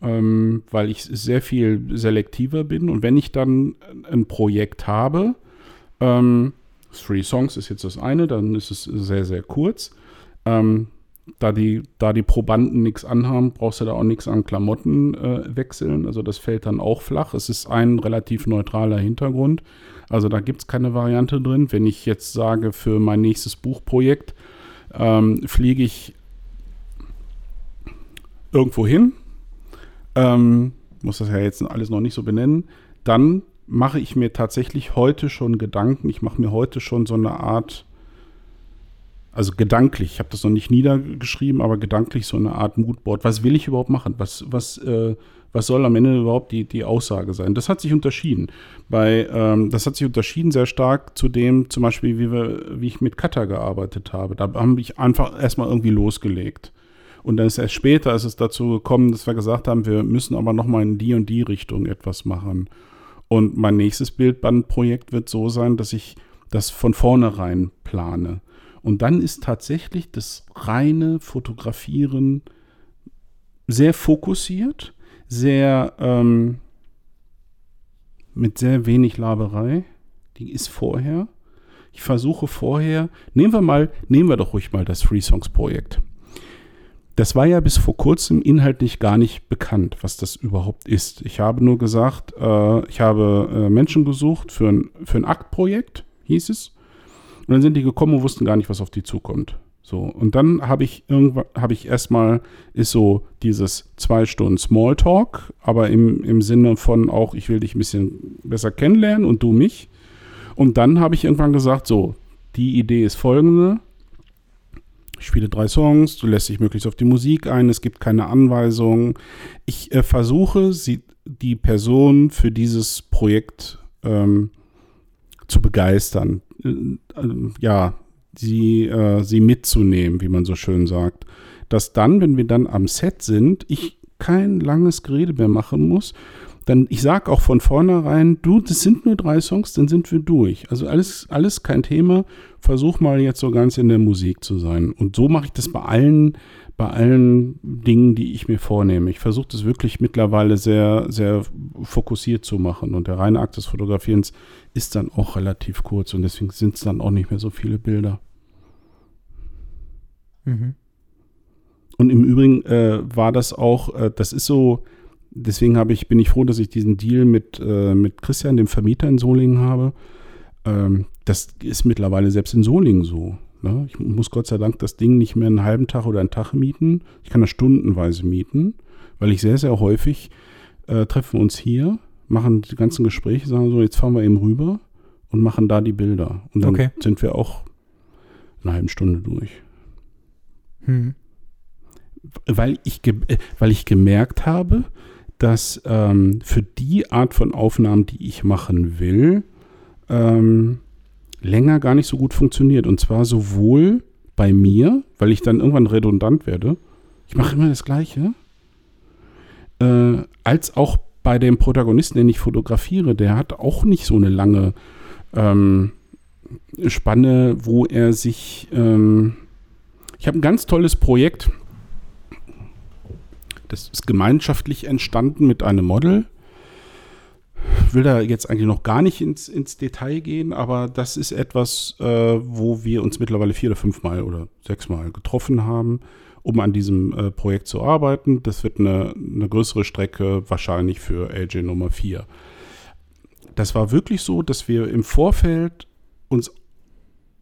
ähm, weil ich sehr viel selektiver bin. Und wenn ich dann ein Projekt habe, ähm, Three Songs ist jetzt das eine, dann ist es sehr, sehr kurz. Ähm, da, die, da die Probanden nichts anhaben, brauchst du da auch nichts an Klamotten äh, wechseln. Also das fällt dann auch flach. Es ist ein relativ neutraler Hintergrund. Also da gibt es keine Variante drin. Wenn ich jetzt sage, für mein nächstes Buchprojekt ähm, fliege ich irgendwo hin, ähm, muss das ja jetzt alles noch nicht so benennen, dann mache ich mir tatsächlich heute schon Gedanken. Ich mache mir heute schon so eine Art, also gedanklich, ich habe das noch nicht niedergeschrieben, aber gedanklich so eine Art Moodboard. Was will ich überhaupt machen? Was, was, äh, was soll am Ende überhaupt die, die Aussage sein? Das hat sich unterschieden. Bei, ähm, das hat sich unterschieden sehr stark zu dem, zum Beispiel, wie, wir, wie ich mit Cutter gearbeitet habe. Da habe ich einfach erstmal irgendwie losgelegt. Und dann ist erst später ist es dazu gekommen, dass wir gesagt haben, wir müssen aber nochmal in die und die Richtung etwas machen. Und mein nächstes Bildbandprojekt wird so sein, dass ich das von vornherein plane. Und dann ist tatsächlich das reine Fotografieren sehr fokussiert, sehr ähm, mit sehr wenig Laberei. Die ist vorher. Ich versuche vorher, nehmen wir mal, nehmen wir doch ruhig mal das Free Songs Projekt. Das war ja bis vor kurzem inhaltlich gar nicht bekannt, was das überhaupt ist. Ich habe nur gesagt, äh, ich habe äh, Menschen gesucht für ein, für ein Aktprojekt, hieß es. Und dann sind die gekommen und wussten gar nicht, was auf die zukommt. So, und dann habe ich irgendwann, habe ich erstmal, ist so dieses zwei Stunden Smalltalk, aber im, im Sinne von auch, ich will dich ein bisschen besser kennenlernen und du mich. Und dann habe ich irgendwann gesagt, so, die Idee ist folgende. Ich spiele drei Songs, du lässt dich möglichst auf die Musik ein, es gibt keine Anweisungen. Ich äh, versuche, sie, die Person für dieses Projekt ähm, zu begeistern. Äh, ja, sie, äh, sie mitzunehmen, wie man so schön sagt. Dass dann, wenn wir dann am Set sind, ich kein langes Gerede mehr machen muss, dann, ich sage auch von vornherein, du, das sind nur drei Songs, dann sind wir durch. Also alles, alles kein Thema. Versuch mal jetzt so ganz in der Musik zu sein. Und so mache ich das bei allen, bei allen Dingen, die ich mir vornehme. Ich versuche das wirklich mittlerweile sehr, sehr fokussiert zu machen. Und der reine Akt des Fotografierens ist dann auch relativ kurz und deswegen sind es dann auch nicht mehr so viele Bilder. Mhm. Und im Übrigen äh, war das auch, äh, das ist so, deswegen habe ich, bin ich froh, dass ich diesen Deal mit, äh, mit Christian, dem Vermieter in Solingen, habe. Ähm, das ist mittlerweile selbst in Solingen so. Ne? Ich muss Gott sei Dank das Ding nicht mehr einen halben Tag oder einen Tag mieten. Ich kann das stundenweise mieten, weil ich sehr, sehr häufig äh, treffen wir uns hier, machen die ganzen Gespräche, sagen so, jetzt fahren wir eben rüber und machen da die Bilder. Und dann okay. sind wir auch eine halbe Stunde durch. Hm. Weil, ich äh, weil ich gemerkt habe, dass ähm, für die Art von Aufnahmen, die ich machen will, ähm, länger gar nicht so gut funktioniert. Und zwar sowohl bei mir, weil ich dann irgendwann redundant werde, ich mache immer das Gleiche, äh, als auch bei dem Protagonisten, den ich fotografiere, der hat auch nicht so eine lange ähm, Spanne, wo er sich. Ähm, ich habe ein ganz tolles Projekt das ist gemeinschaftlich entstanden mit einem Model. Will da jetzt eigentlich noch gar nicht ins, ins Detail gehen, aber das ist etwas, äh, wo wir uns mittlerweile vier oder fünfmal oder sechsmal getroffen haben, um an diesem äh, Projekt zu arbeiten. Das wird eine, eine größere Strecke wahrscheinlich für LJ Nummer 4. Das war wirklich so, dass wir im Vorfeld uns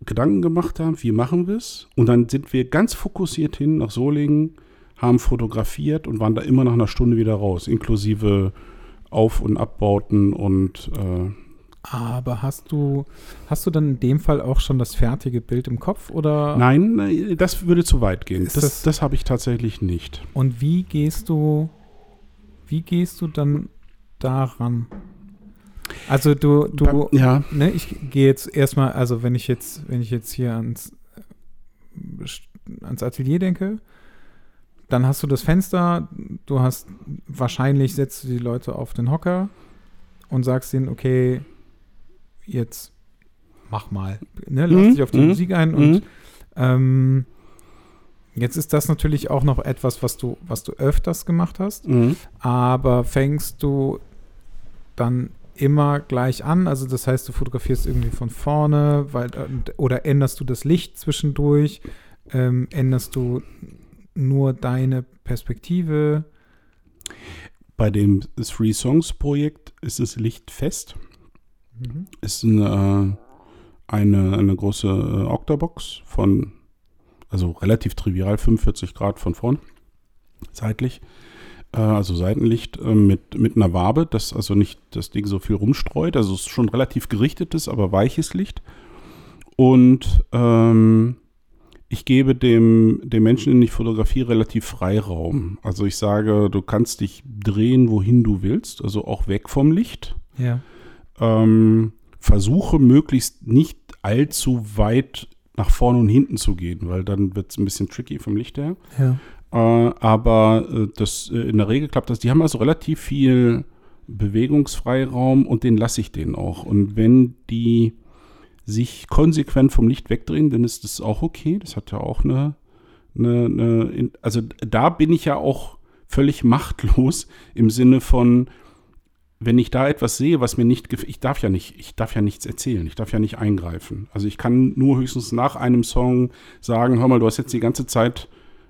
Gedanken gemacht haben, wie machen wir es? Und dann sind wir ganz fokussiert hin nach Solingen haben fotografiert und waren da immer nach einer Stunde wieder raus, inklusive Auf- und Abbauten und äh aber hast du, hast du dann in dem Fall auch schon das fertige Bild im Kopf oder? Nein, das würde zu weit gehen. Das, das, das habe ich tatsächlich nicht. Und wie gehst du, wie gehst du dann daran? Also du, du, ja. ne, ich gehe jetzt erstmal, also wenn ich jetzt, wenn ich jetzt hier ans, ans Atelier denke, dann hast du das Fenster, du hast wahrscheinlich setzt du die Leute auf den Hocker und sagst ihnen, okay, jetzt mach mal. Ne? Lass mhm. dich auf die mhm. Musik ein und mhm. ähm, jetzt ist das natürlich auch noch etwas, was du, was du öfters gemacht hast, mhm. aber fängst du dann immer gleich an, also das heißt, du fotografierst irgendwie von vorne, weil, oder änderst du das Licht zwischendurch, ähm, änderst du nur deine Perspektive? Bei dem Three Songs Projekt ist es lichtfest. Mhm. Ist eine, eine, eine große äh, Octabox von, also relativ trivial, 45 Grad von vorn, seitlich. Äh, also Seitenlicht äh, mit, mit einer Wabe, das also nicht das Ding so viel rumstreut. Also es ist schon relativ gerichtetes, aber weiches Licht. Und ähm, ich gebe dem, dem Menschen, den ich fotografiere, relativ Freiraum. Also ich sage, du kannst dich drehen, wohin du willst, also auch weg vom Licht. Ja. Ähm, versuche möglichst nicht allzu weit nach vorne und hinten zu gehen, weil dann wird es ein bisschen tricky vom Licht her. Ja. Äh, aber äh, das äh, in der Regel klappt das. Die haben also relativ viel Bewegungsfreiraum und den lasse ich denen auch. Und wenn die sich konsequent vom Licht wegdrehen, dann ist das auch okay. Das hat ja auch eine, eine, eine, also da bin ich ja auch völlig machtlos im Sinne von, wenn ich da etwas sehe, was mir nicht gefällt, ich darf ja nicht, ich darf ja nichts erzählen, ich darf ja nicht eingreifen. Also ich kann nur höchstens nach einem Song sagen, hör mal, du hast jetzt die ganze Zeit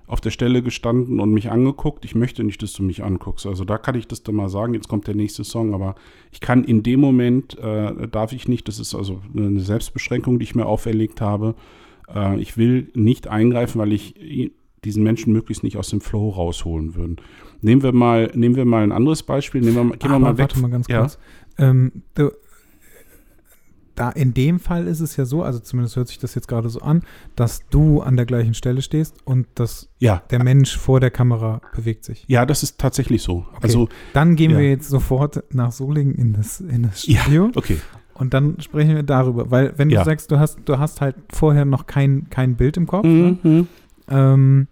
auf der Stelle gestanden und mich angeguckt. Ich möchte nicht, dass du mich anguckst. Also da kann ich das dann mal sagen, jetzt kommt der nächste Song, aber ich kann in dem Moment, äh, darf ich nicht, das ist also eine Selbstbeschränkung, die ich mir auferlegt habe. Äh, ich will nicht eingreifen, weil ich diesen Menschen möglichst nicht aus dem Flow rausholen würde. Nehmen wir mal, nehmen wir mal ein anderes Beispiel. Nehmen wir mal, gehen wir mal weg. Warte mal ganz kurz. Ja. Ähm, du, da in dem Fall ist es ja so, also zumindest hört sich das jetzt gerade so an, dass du an der gleichen Stelle stehst und dass ja. der Mensch vor der Kamera bewegt sich. Ja, das ist tatsächlich so. Okay. Also dann gehen ja. wir jetzt sofort nach Solingen in das, in das Studio. Ja, okay. Und dann sprechen wir darüber, weil wenn du sagst, du hast, du hast halt vorher noch kein, kein Bild im Kopf, ne? Mhm. ähm,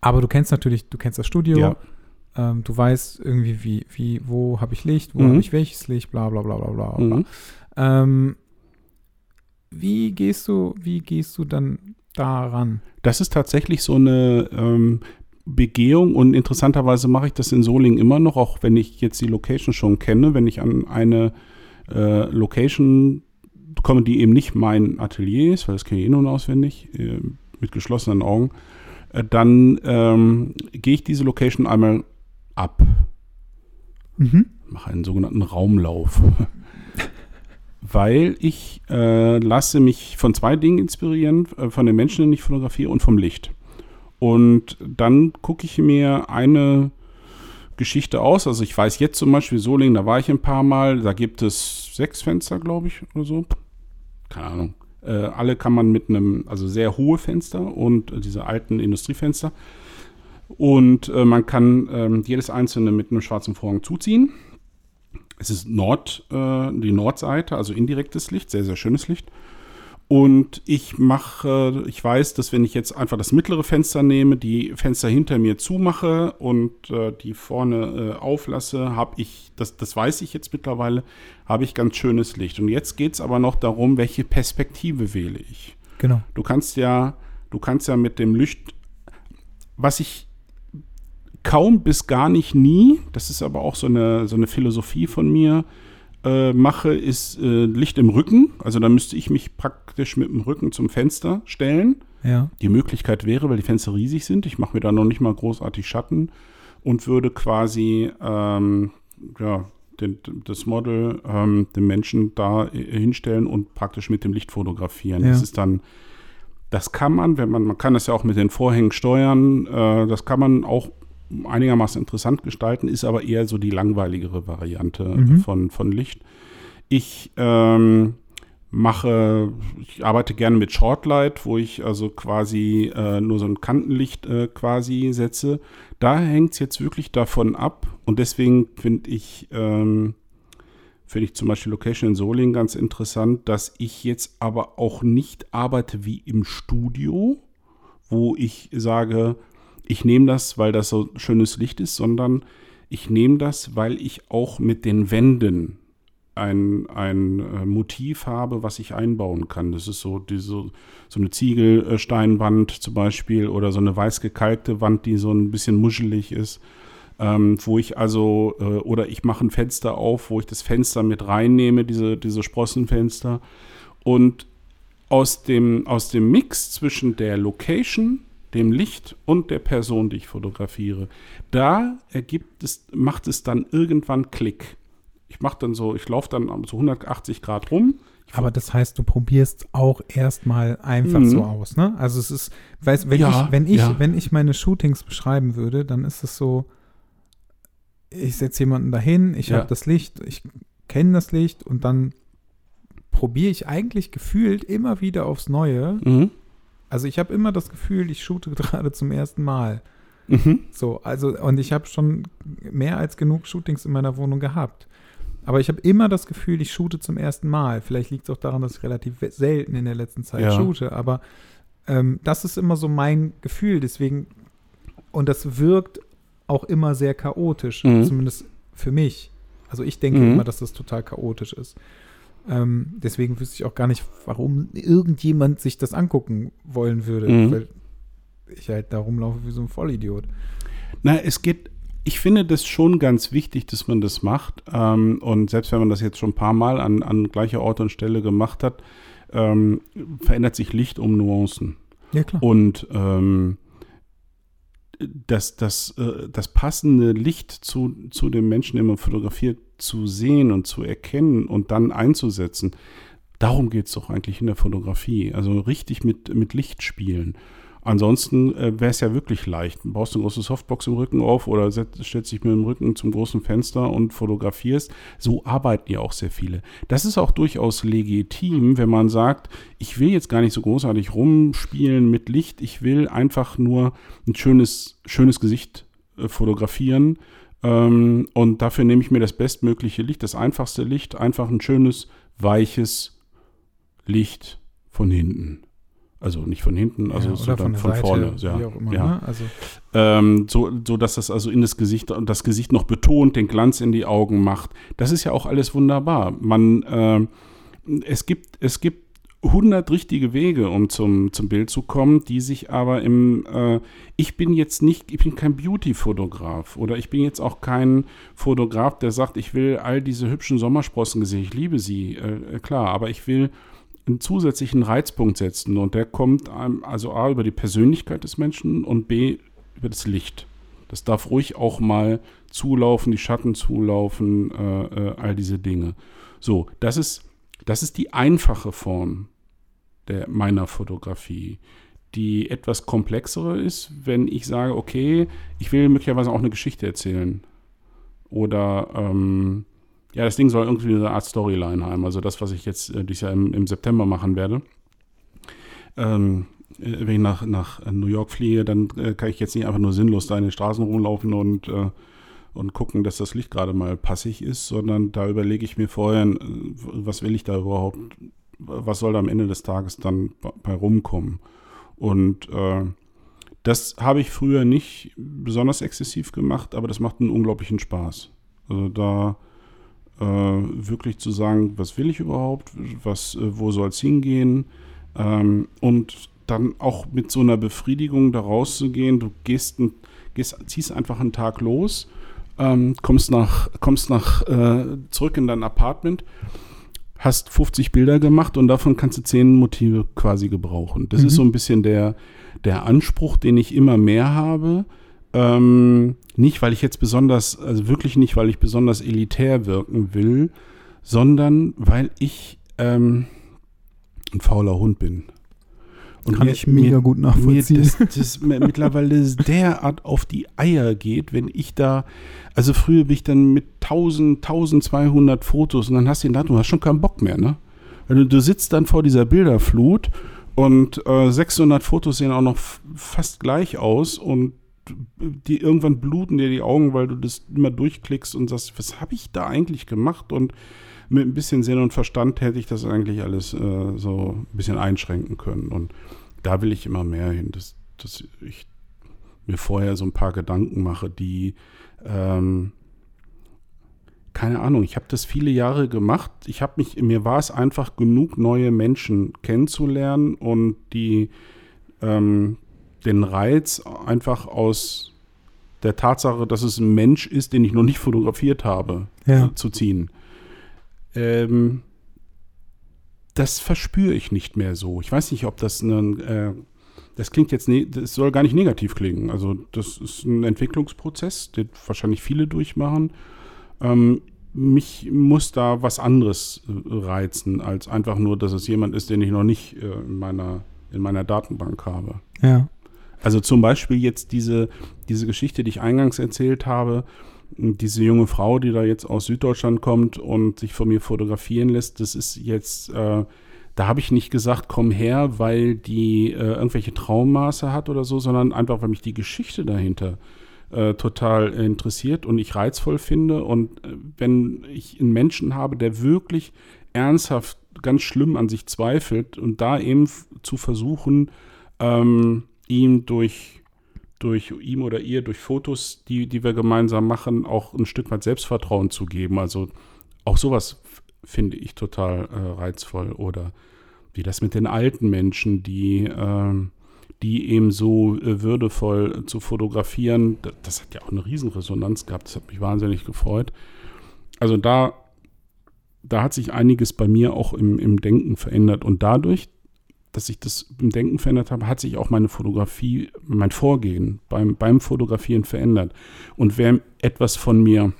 aber du kennst natürlich, du kennst das Studio, ähm, du weißt irgendwie, wie, wie, wo habe ich Licht, wo Mhm. habe ich welches Licht, bla bla bla bla bla. bla. Mhm. Ähm, wie gehst du, wie gehst du dann daran? Das ist tatsächlich so eine ähm, Begehung und interessanterweise mache ich das in Solingen immer noch, auch wenn ich jetzt die Location schon kenne, wenn ich an eine äh, Location komme, die eben nicht mein Atelier ist, weil das kenne ich eh nun auswendig, äh, mit geschlossenen Augen, äh, dann ähm, gehe ich diese Location einmal ab, Mhm. mache einen sogenannten Raumlauf. Weil ich äh, lasse mich von zwei Dingen inspirieren, äh, von den Menschen, die ich fotografiere und vom Licht. Und dann gucke ich mir eine Geschichte aus. Also ich weiß jetzt zum Beispiel Solingen, da war ich ein paar Mal, da gibt es sechs Fenster, glaube ich, oder so. Keine Ahnung. Äh, alle kann man mit einem, also sehr hohe Fenster und äh, diese alten Industriefenster. Und äh, man kann ähm, jedes einzelne mit einem schwarzen Vorhang zuziehen. Es ist Nord, äh, die Nordseite, also indirektes Licht, sehr, sehr schönes Licht. Und ich mache, ich weiß, dass wenn ich jetzt einfach das mittlere Fenster nehme, die Fenster hinter mir zumache und äh, die vorne äh, auflasse, habe ich, das, das weiß ich jetzt mittlerweile, habe ich ganz schönes Licht. Und jetzt geht es aber noch darum, welche Perspektive wähle ich. Genau. Du kannst ja, du kannst ja mit dem Licht, was ich kaum bis gar nicht nie, das ist aber auch so eine, so eine Philosophie von mir, äh, mache, ist äh, Licht im Rücken. Also da müsste ich mich praktisch mit dem Rücken zum Fenster stellen. Ja. Die Möglichkeit wäre, weil die Fenster riesig sind, ich mache mir da noch nicht mal großartig Schatten und würde quasi ähm, ja, den, das Model, ähm, den Menschen da äh, hinstellen und praktisch mit dem Licht fotografieren. Ja. Das ist dann, das kann man, wenn man, man kann das ja auch mit den Vorhängen steuern, äh, das kann man auch einigermaßen interessant gestalten, ist aber eher so die langweiligere Variante Mhm. von, von Licht. Ich ähm, mache, ich arbeite gerne mit Shortlight, wo ich also quasi äh, nur so ein Kantenlicht äh, quasi setze. Da hängt es jetzt wirklich davon ab und deswegen finde ich, ähm, finde ich zum Beispiel Location in Solingen ganz interessant, dass ich jetzt aber auch nicht arbeite wie im Studio, wo ich sage, ich nehme das, weil das so schönes Licht ist, sondern ich nehme das, weil ich auch mit den Wänden ein, ein äh, Motiv habe, was ich einbauen kann. Das ist so diese, so eine Ziegelsteinwand zum Beispiel oder so eine weiß gekalkte Wand, die so ein bisschen muschelig ist. Ähm, wo ich also, äh, oder ich mache ein Fenster auf, wo ich das Fenster mit reinnehme, diese, diese Sprossenfenster. Und aus dem, aus dem Mix zwischen der Location, dem Licht und der Person, die ich fotografiere, da ergibt es, macht es dann irgendwann Klick. Ich mache dann so, ich laufe dann so 180 Grad rum. Aber das heißt, du probierst auch erstmal einfach Mhm. so aus, ne? Also es ist, weißt, wenn Ja, ich, wenn ich, ja. wenn ich meine Shootings beschreiben würde, dann ist es so, ich setze jemanden dahin, ich Ja. habe das Licht, ich kenne das Licht und dann probiere ich eigentlich gefühlt immer wieder aufs Neue. Mhm. Also ich habe immer das Gefühl, ich shoote gerade zum ersten Mal. Mhm. So, also, und ich habe schon mehr als genug Shootings in meiner Wohnung gehabt. Aber ich habe immer das Gefühl, ich shoote zum ersten Mal. Vielleicht liegt es auch daran, dass ich relativ selten in der letzten Zeit Ja. shoote. Aber ähm, das ist immer so mein Gefühl. Deswegen, und das wirkt auch immer sehr chaotisch, Mhm. zumindest für mich. Also ich denke Mhm. immer, dass das total chaotisch ist. Ähm, deswegen wüsste ich auch gar nicht, warum irgendjemand sich das angucken wollen würde. Mhm. Weil ich halt da rumlaufe wie so ein Vollidiot. Na, es geht, ich finde das schon ganz wichtig, dass man das macht. Ähm, und selbst wenn man das jetzt schon ein paar Mal an, an gleicher Ort und Stelle gemacht hat, ähm, verändert sich Licht um Nuancen. Ja, klar. Und ähm, das, das, äh, das passende Licht zu, zu dem Menschen, den man fotografiert, zu sehen und zu erkennen und dann einzusetzen, darum geht es doch eigentlich in der Fotografie. Also richtig mit, mit Licht spielen. Ansonsten äh, wäre es ja wirklich leicht. Du baust eine große Softbox im Rücken auf oder set, stellst dich mit dem Rücken zum großen Fenster und fotografierst. So arbeiten ja auch sehr viele. Das ist auch durchaus legitim, wenn man sagt, ich will jetzt gar nicht so großartig rumspielen mit Licht. Ich will einfach nur ein schönes, schönes Gesicht äh, fotografieren Ähm, und dafür nehme ich mir das bestmögliche Licht, das einfachste Licht, einfach ein schönes, weiches Licht von hinten. Also nicht von hinten, also ja, so dann von, Seite, vorne. Ja, immer, ja. Ne? Also. Ähm, so, so dass das also in das Gesicht das Gesicht noch betont, den Glanz in die Augen macht. Das ist ja auch alles wunderbar. Man, äh, es gibt, es gibt 100 richtige Wege, um zum, zum Bild zu kommen, die sich aber im, äh, ich bin jetzt nicht, ich bin kein Beauty-Fotograf oder ich bin jetzt auch kein Fotograf, der sagt, ich will all diese hübschen Sommersprossen sehen, ich liebe sie, äh, klar, aber ich will einen zusätzlichen Reizpunkt setzen und der kommt also A über die Persönlichkeit des Menschen und B über das Licht. Das darf ruhig auch mal zulaufen, die Schatten zulaufen, äh, äh, all diese Dinge. So, das ist, das ist die einfache Form der, meiner Fotografie. Die etwas komplexere ist, wenn ich sage, okay, ich will möglicherweise auch eine Geschichte erzählen. Oder ähm, ja, das Ding soll irgendwie eine Art Storyline haben. Also das, was ich jetzt äh, dieses Jahr im, im September machen werde. Ähm, äh, wenn ich nach, nach New York fliege, dann äh, kann ich jetzt nicht einfach nur sinnlos da in den Straßen rumlaufen und, äh, und gucken, dass das Licht gerade mal passig ist, sondern da überlege ich mir vorher, äh, was will ich da überhaupt, was soll da am Ende des Tages dann bei rumkommen. Und äh, das habe ich früher nicht besonders exzessiv gemacht, aber das macht einen unglaublichen Spaß. Also da äh, wirklich zu sagen, was will ich überhaupt, was, äh, wo soll es hingehen ähm, und dann auch mit so einer Befriedigung da rauszugehen. Du gehst, gehst ziehst einfach einen Tag los, ähm, kommst nach, kommst nach äh, zurück in dein Apartment, hast 50 Bilder gemacht und davon kannst du 10 Motive quasi gebrauchen. Das mhm. ist so ein bisschen der, der Anspruch, den ich immer mehr habe. Ähm, nicht, weil ich jetzt besonders, also wirklich nicht, weil ich besonders elitär wirken will, sondern weil ich ähm, ein fauler Hund bin. Und Kann mir, ich mega mir, gut nachvollziehen. Mir das, das mittlerweile derart auf die Eier geht, wenn ich da, also früher bin ich dann mit 1000, 1200 Fotos und dann hast du den da, du hast schon keinen Bock mehr, ne? Also du sitzt dann vor dieser Bilderflut und äh, 600 Fotos sehen auch noch fast gleich aus und die irgendwann bluten dir die Augen, weil du das immer durchklickst und sagst, was habe ich da eigentlich gemacht? Und mit ein bisschen Sinn und Verstand hätte ich das eigentlich alles äh, so ein bisschen einschränken können. Und da will ich immer mehr hin, dass, dass ich mir vorher so ein paar Gedanken mache, die ähm, keine Ahnung, ich habe das viele Jahre gemacht. Ich habe mich, mir war es einfach genug, neue Menschen kennenzulernen und die ähm, den Reiz einfach aus der Tatsache, dass es ein Mensch ist, den ich noch nicht fotografiert habe, ja. äh, zu ziehen. Ähm, das verspüre ich nicht mehr so. Ich weiß nicht, ob das ein, äh, das klingt jetzt, ne das soll gar nicht negativ klingen. Also das ist ein Entwicklungsprozess, den wahrscheinlich viele durchmachen. Ähm, mich muss da was anderes äh, reizen, als einfach nur, dass es jemand ist, den ich noch nicht äh, in, meiner, in meiner Datenbank habe. Ja. Also zum Beispiel jetzt diese, diese Geschichte, die ich eingangs erzählt habe, diese junge Frau, die da jetzt aus Süddeutschland kommt und sich von mir fotografieren lässt, das ist jetzt, äh, da habe ich nicht gesagt, komm her, weil die äh, irgendwelche Traummaße hat oder so, sondern einfach, weil mich die Geschichte dahinter äh, total interessiert und ich reizvoll finde. Und äh, wenn ich einen Menschen habe, der wirklich ernsthaft ganz schlimm an sich zweifelt und da eben zu versuchen, ähm, ihm durch, durch ihm oder ihr, durch Fotos, die, die wir gemeinsam machen, auch ein Stück weit Selbstvertrauen zu geben. Also auch sowas finde ich total äh, reizvoll. Oder wie das mit den alten Menschen, die, äh, die eben so äh, würdevoll zu fotografieren, das, das hat ja auch eine Riesenresonanz gehabt. Das hat mich wahnsinnig gefreut. Also da, da hat sich einiges bei mir auch im, im Denken verändert. Und dadurch, dass ich das im Denken verändert habe, hat sich auch meine Fotografie, mein Vorgehen beim, beim Fotografieren verändert. Und wer etwas von mir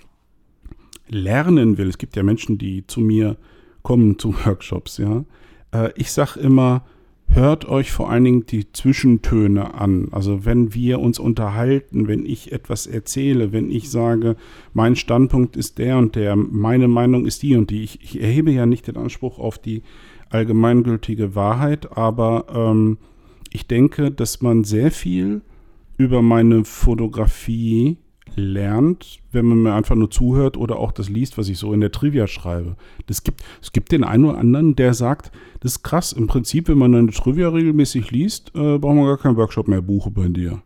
lernen will, es gibt ja Menschen, die zu mir kommen zu Workshops, ja. Äh, ich sage immer, hört euch vor allen Dingen die Zwischentöne an. Also wenn wir uns unterhalten, wenn ich etwas erzähle, wenn ich sage, mein Standpunkt ist der und der, meine Meinung ist die und die. Ich, ich erhebe ja nicht den Anspruch auf die allgemeingültige Wahrheit, aber ähm, ich denke, dass man sehr viel über meine Fotografie lernt, wenn man mir einfach nur zuhört oder auch das liest, was ich so in der Trivia schreibe. Das gibt, es gibt den einen oder anderen, der sagt, das ist krass, im Prinzip, wenn man eine Trivia regelmäßig liest, äh, braucht man gar keinen Workshop mehr buchen bei dir.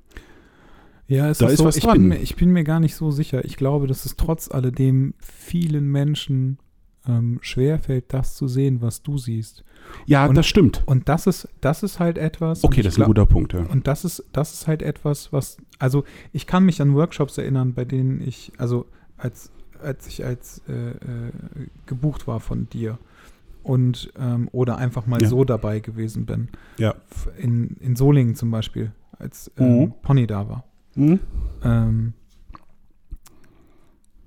Ja, es Da ist, ist so, was ich, dran. bin mir, ich bin mir gar nicht so sicher. Ich glaube, dass es trotz alledem vielen Menschen ähm, schwerfällt, das zu sehen, was du siehst. Ja, Und- das stimmt. Und das ist, das ist halt etwas. Okay, das ist ein glaub- guter Punkt, ja. Und das ist, das ist halt etwas, was, also ich kann mich an Workshops erinnern, bei denen ich, also als, als ich als äh, äh, gebucht war von dir und ähm, oder einfach mal Ja. so dabei gewesen bin. Ja. In, in Solingen zum Beispiel, als ähm, Mhm. Pony da war. Hm? Ähm,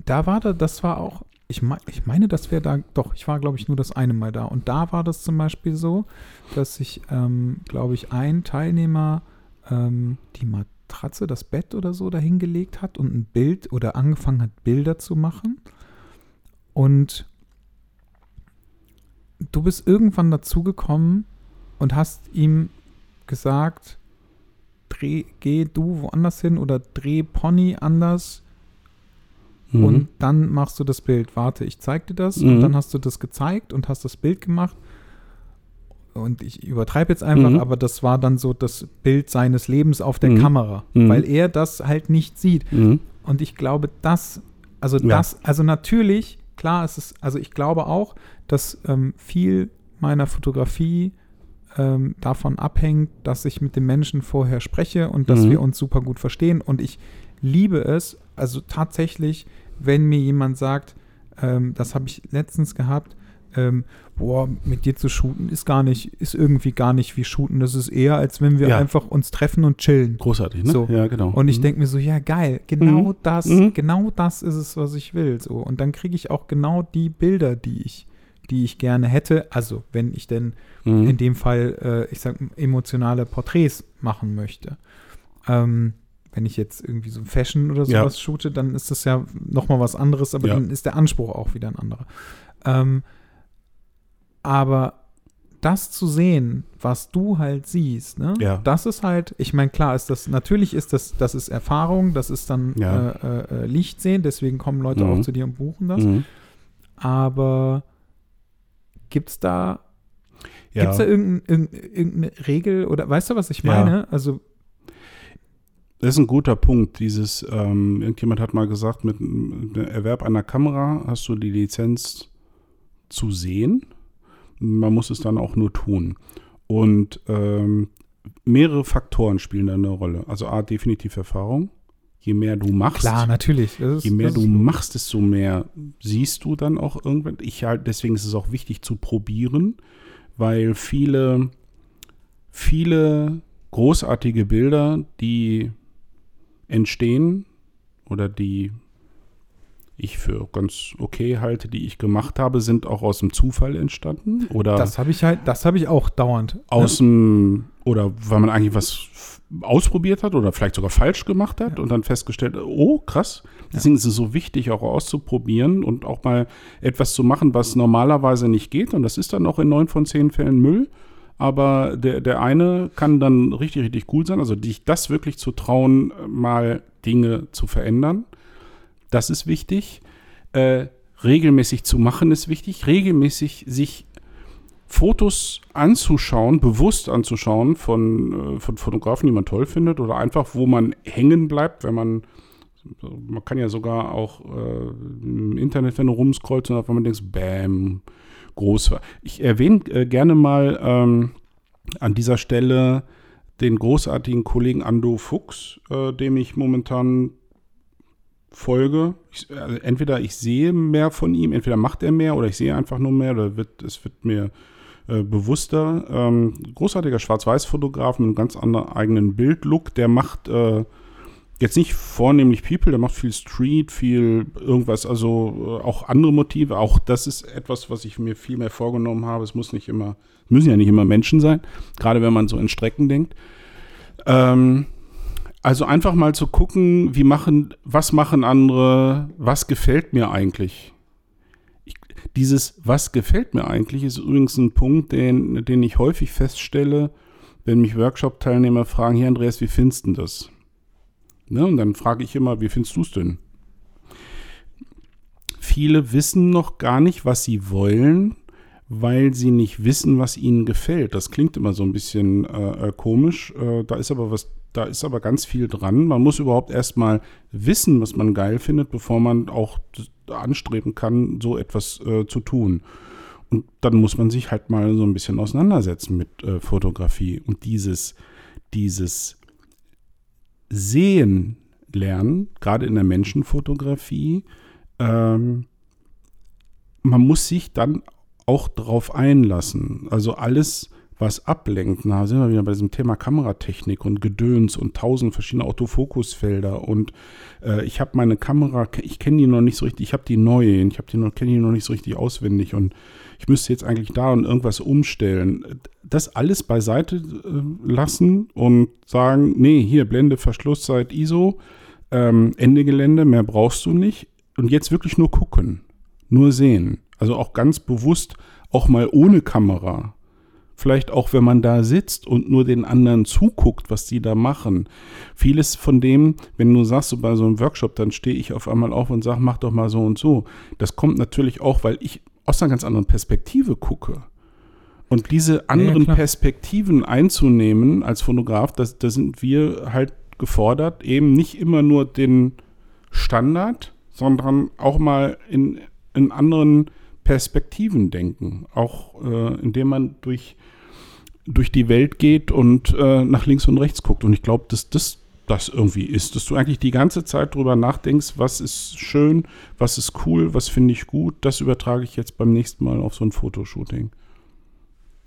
da war da, das war auch, ich, mei- ich meine, das wäre da, doch, ich war, glaube ich, nur das eine Mal da. Und da war das zum Beispiel so, dass sich, ähm, glaube ich, ein Teilnehmer ähm, die Matratze, das Bett oder so dahingelegt hat und ein Bild oder angefangen hat, Bilder zu machen. Und du bist irgendwann dazugekommen und hast ihm gesagt, dreh, geh du woanders hin oder dreh Pony anders Mhm. und dann machst du das Bild. Warte, ich zeig dir das Mhm. und dann hast du das gezeigt und hast das Bild gemacht. Und ich übertreibe jetzt einfach, Mhm. aber das war dann so das Bild seines Lebens auf der Mhm. Kamera, Mhm. weil er das halt nicht sieht. Mhm. Und ich glaube, das, also Ja. das, also natürlich, klar ist es, also ich glaube auch, dass ähm, viel meiner Fotografie ähm, davon abhängt, dass ich mit dem Menschen vorher spreche und dass Mhm. wir uns super gut verstehen. Und ich liebe es, also tatsächlich, wenn mir jemand sagt, ähm, das habe ich letztens gehabt, ähm, boah, mit dir zu shooten ist gar nicht, ist irgendwie gar nicht wie shooten. Das ist eher, als wenn wir Ja. einfach uns treffen und chillen. Großartig, ne? So. Ja, genau. Und ich Mhm. denke mir so, ja geil, genau Mhm. das, Mhm. genau das ist es, was ich will. So. Und dann kriege ich auch genau die Bilder, die ich, die ich gerne hätte. Also wenn ich denn Mhm. in dem Fall, äh, ich sag, emotionale Porträts machen möchte. Ähm, wenn ich jetzt irgendwie so Fashion oder Ja. sowas shoote, dann ist das ja nochmal was anderes, aber Ja. dann ist der Anspruch auch wieder ein anderer. Ähm, aber das zu sehen, was du halt siehst, ne? Ja. Das ist halt, ich meine, klar ist das, natürlich ist das, das ist Erfahrung, das ist dann Ja. äh, äh, äh, Licht sehen, deswegen kommen Leute Mhm. auch zu dir und buchen das. Mhm. Aber gibt es da, Ja. gibt's da irgendein, irgendeine, Regel oder weißt du, was ich Ja. meine? Also, Das ist ein guter Punkt. Dieses, ähm, irgendjemand hat mal gesagt, mit dem Erwerb einer Kamera hast du die Lizenz zu sehen. Man muss es dann auch nur tun. Und ähm, mehrere Faktoren spielen da eine Rolle. Also A, definitiv Erfahrung. Je mehr du machst, klar, natürlich. Ist, je mehr du ist, machst, desto mehr siehst du dann auch irgendwann. Ich halt, deswegen ist es auch wichtig zu probieren, weil viele, viele großartige Bilder, die entstehen oder die ich für ganz okay halte, die ich gemacht habe, sind auch aus dem Zufall entstanden oder Das habe ich halt, das habe ich auch dauernd. aus dem oder weil man eigentlich was ausprobiert hat oder vielleicht sogar falsch gemacht hat Ja. und dann festgestellt, oh krass. Deswegen ist es so wichtig, auch auszuprobieren und auch mal etwas zu machen, was normalerweise nicht geht. Und das ist dann auch in neun von zehn Fällen Müll. Aber der, der eine kann dann richtig, richtig cool sein. Also dich das wirklich zu trauen, mal Dinge zu verändern. Das ist wichtig. Äh, regelmäßig zu machen ist wichtig. Regelmäßig sich Fotos anzuschauen, bewusst anzuschauen von, äh, von Fotografen, die man toll findet oder einfach, wo man hängen bleibt, wenn man, man kann ja sogar auch äh, im Internet, wenn du rumscrollst und auf einmal denkst, bam, groß. Ich erwähne äh, gerne mal ähm, an dieser Stelle den großartigen Kollegen Ando Fuchs, äh, dem ich momentan folge. Ich, also entweder ich sehe mehr von ihm, entweder macht er mehr oder ich sehe einfach nur mehr oder wird, es wird mir äh, bewusster. Ähm, großartiger Schwarz-Weiß-Fotograf mit einem ganz anderen eigenen Bildlook. Der macht äh, jetzt nicht vornehmlich People, der macht viel Street, viel irgendwas, also äh, auch andere Motive. Auch das ist etwas, was ich mir viel mehr vorgenommen habe. Es muss nicht immer, müssen ja nicht immer Menschen sein, gerade wenn man so in Strecken denkt. Ähm, also einfach mal zu gucken, wie machen, was machen andere, was gefällt mir eigentlich. Ich, dieses, was gefällt mir eigentlich, ist übrigens ein Punkt, den, den ich häufig feststelle, wenn mich Workshop-Teilnehmer fragen, hier Andreas, wie findest du das? Ne? Und dann frage ich immer, wie findest du es denn? Viele wissen noch gar nicht, was sie wollen, weil sie nicht wissen, was ihnen gefällt. Das klingt immer so ein bisschen äh, äh komisch. Äh, da ist aber was, da ist aber ganz viel dran. Man muss überhaupt erstmal wissen, was man geil findet, bevor man auch anstreben kann, so etwas äh, zu tun. Und dann muss man sich halt mal so ein bisschen auseinandersetzen mit äh, Fotografie. Und dieses, dieses Sehen lernen, gerade in der Menschenfotografie, ähm, man muss sich dann auch darauf einlassen. Also alles, was ablenkt, da sind wir wieder bei diesem Thema Kameratechnik und Gedöns und tausend verschiedene Autofokusfelder und äh, ich habe meine Kamera, ich kenne die noch nicht so richtig, ich habe die neue, ich kenne die noch nicht so richtig auswendig und ich müsste jetzt eigentlich da und irgendwas umstellen. Das alles beiseite äh, lassen und sagen, nee, hier Blende, Verschlusszeit, ISO, ähm, Ende Gelände, mehr brauchst du nicht und jetzt wirklich nur gucken, nur sehen. Also auch ganz bewusst, auch mal ohne Kamera. Vielleicht auch, wenn man da sitzt und nur den anderen zuguckt, was die da machen. Vieles von dem, wenn du sagst, so bei so einem Workshop, dann stehe ich auf einmal auf und sage, mach doch mal so und so. Das kommt natürlich auch, weil ich aus einer ganz anderen Perspektive gucke. Und diese anderen ja, Perspektiven einzunehmen als Fotograf, da sind wir halt gefordert, eben nicht immer nur den Standard, sondern auch mal in, in anderen Perspektiven denken. Auch äh, indem man durch, durch die Welt geht und äh, nach links und rechts guckt. Und ich glaube, dass das das irgendwie ist, dass du eigentlich die ganze Zeit drüber nachdenkst, was ist schön, was ist cool, was finde ich gut, das übertrage ich jetzt beim nächsten Mal auf so ein Fotoshooting.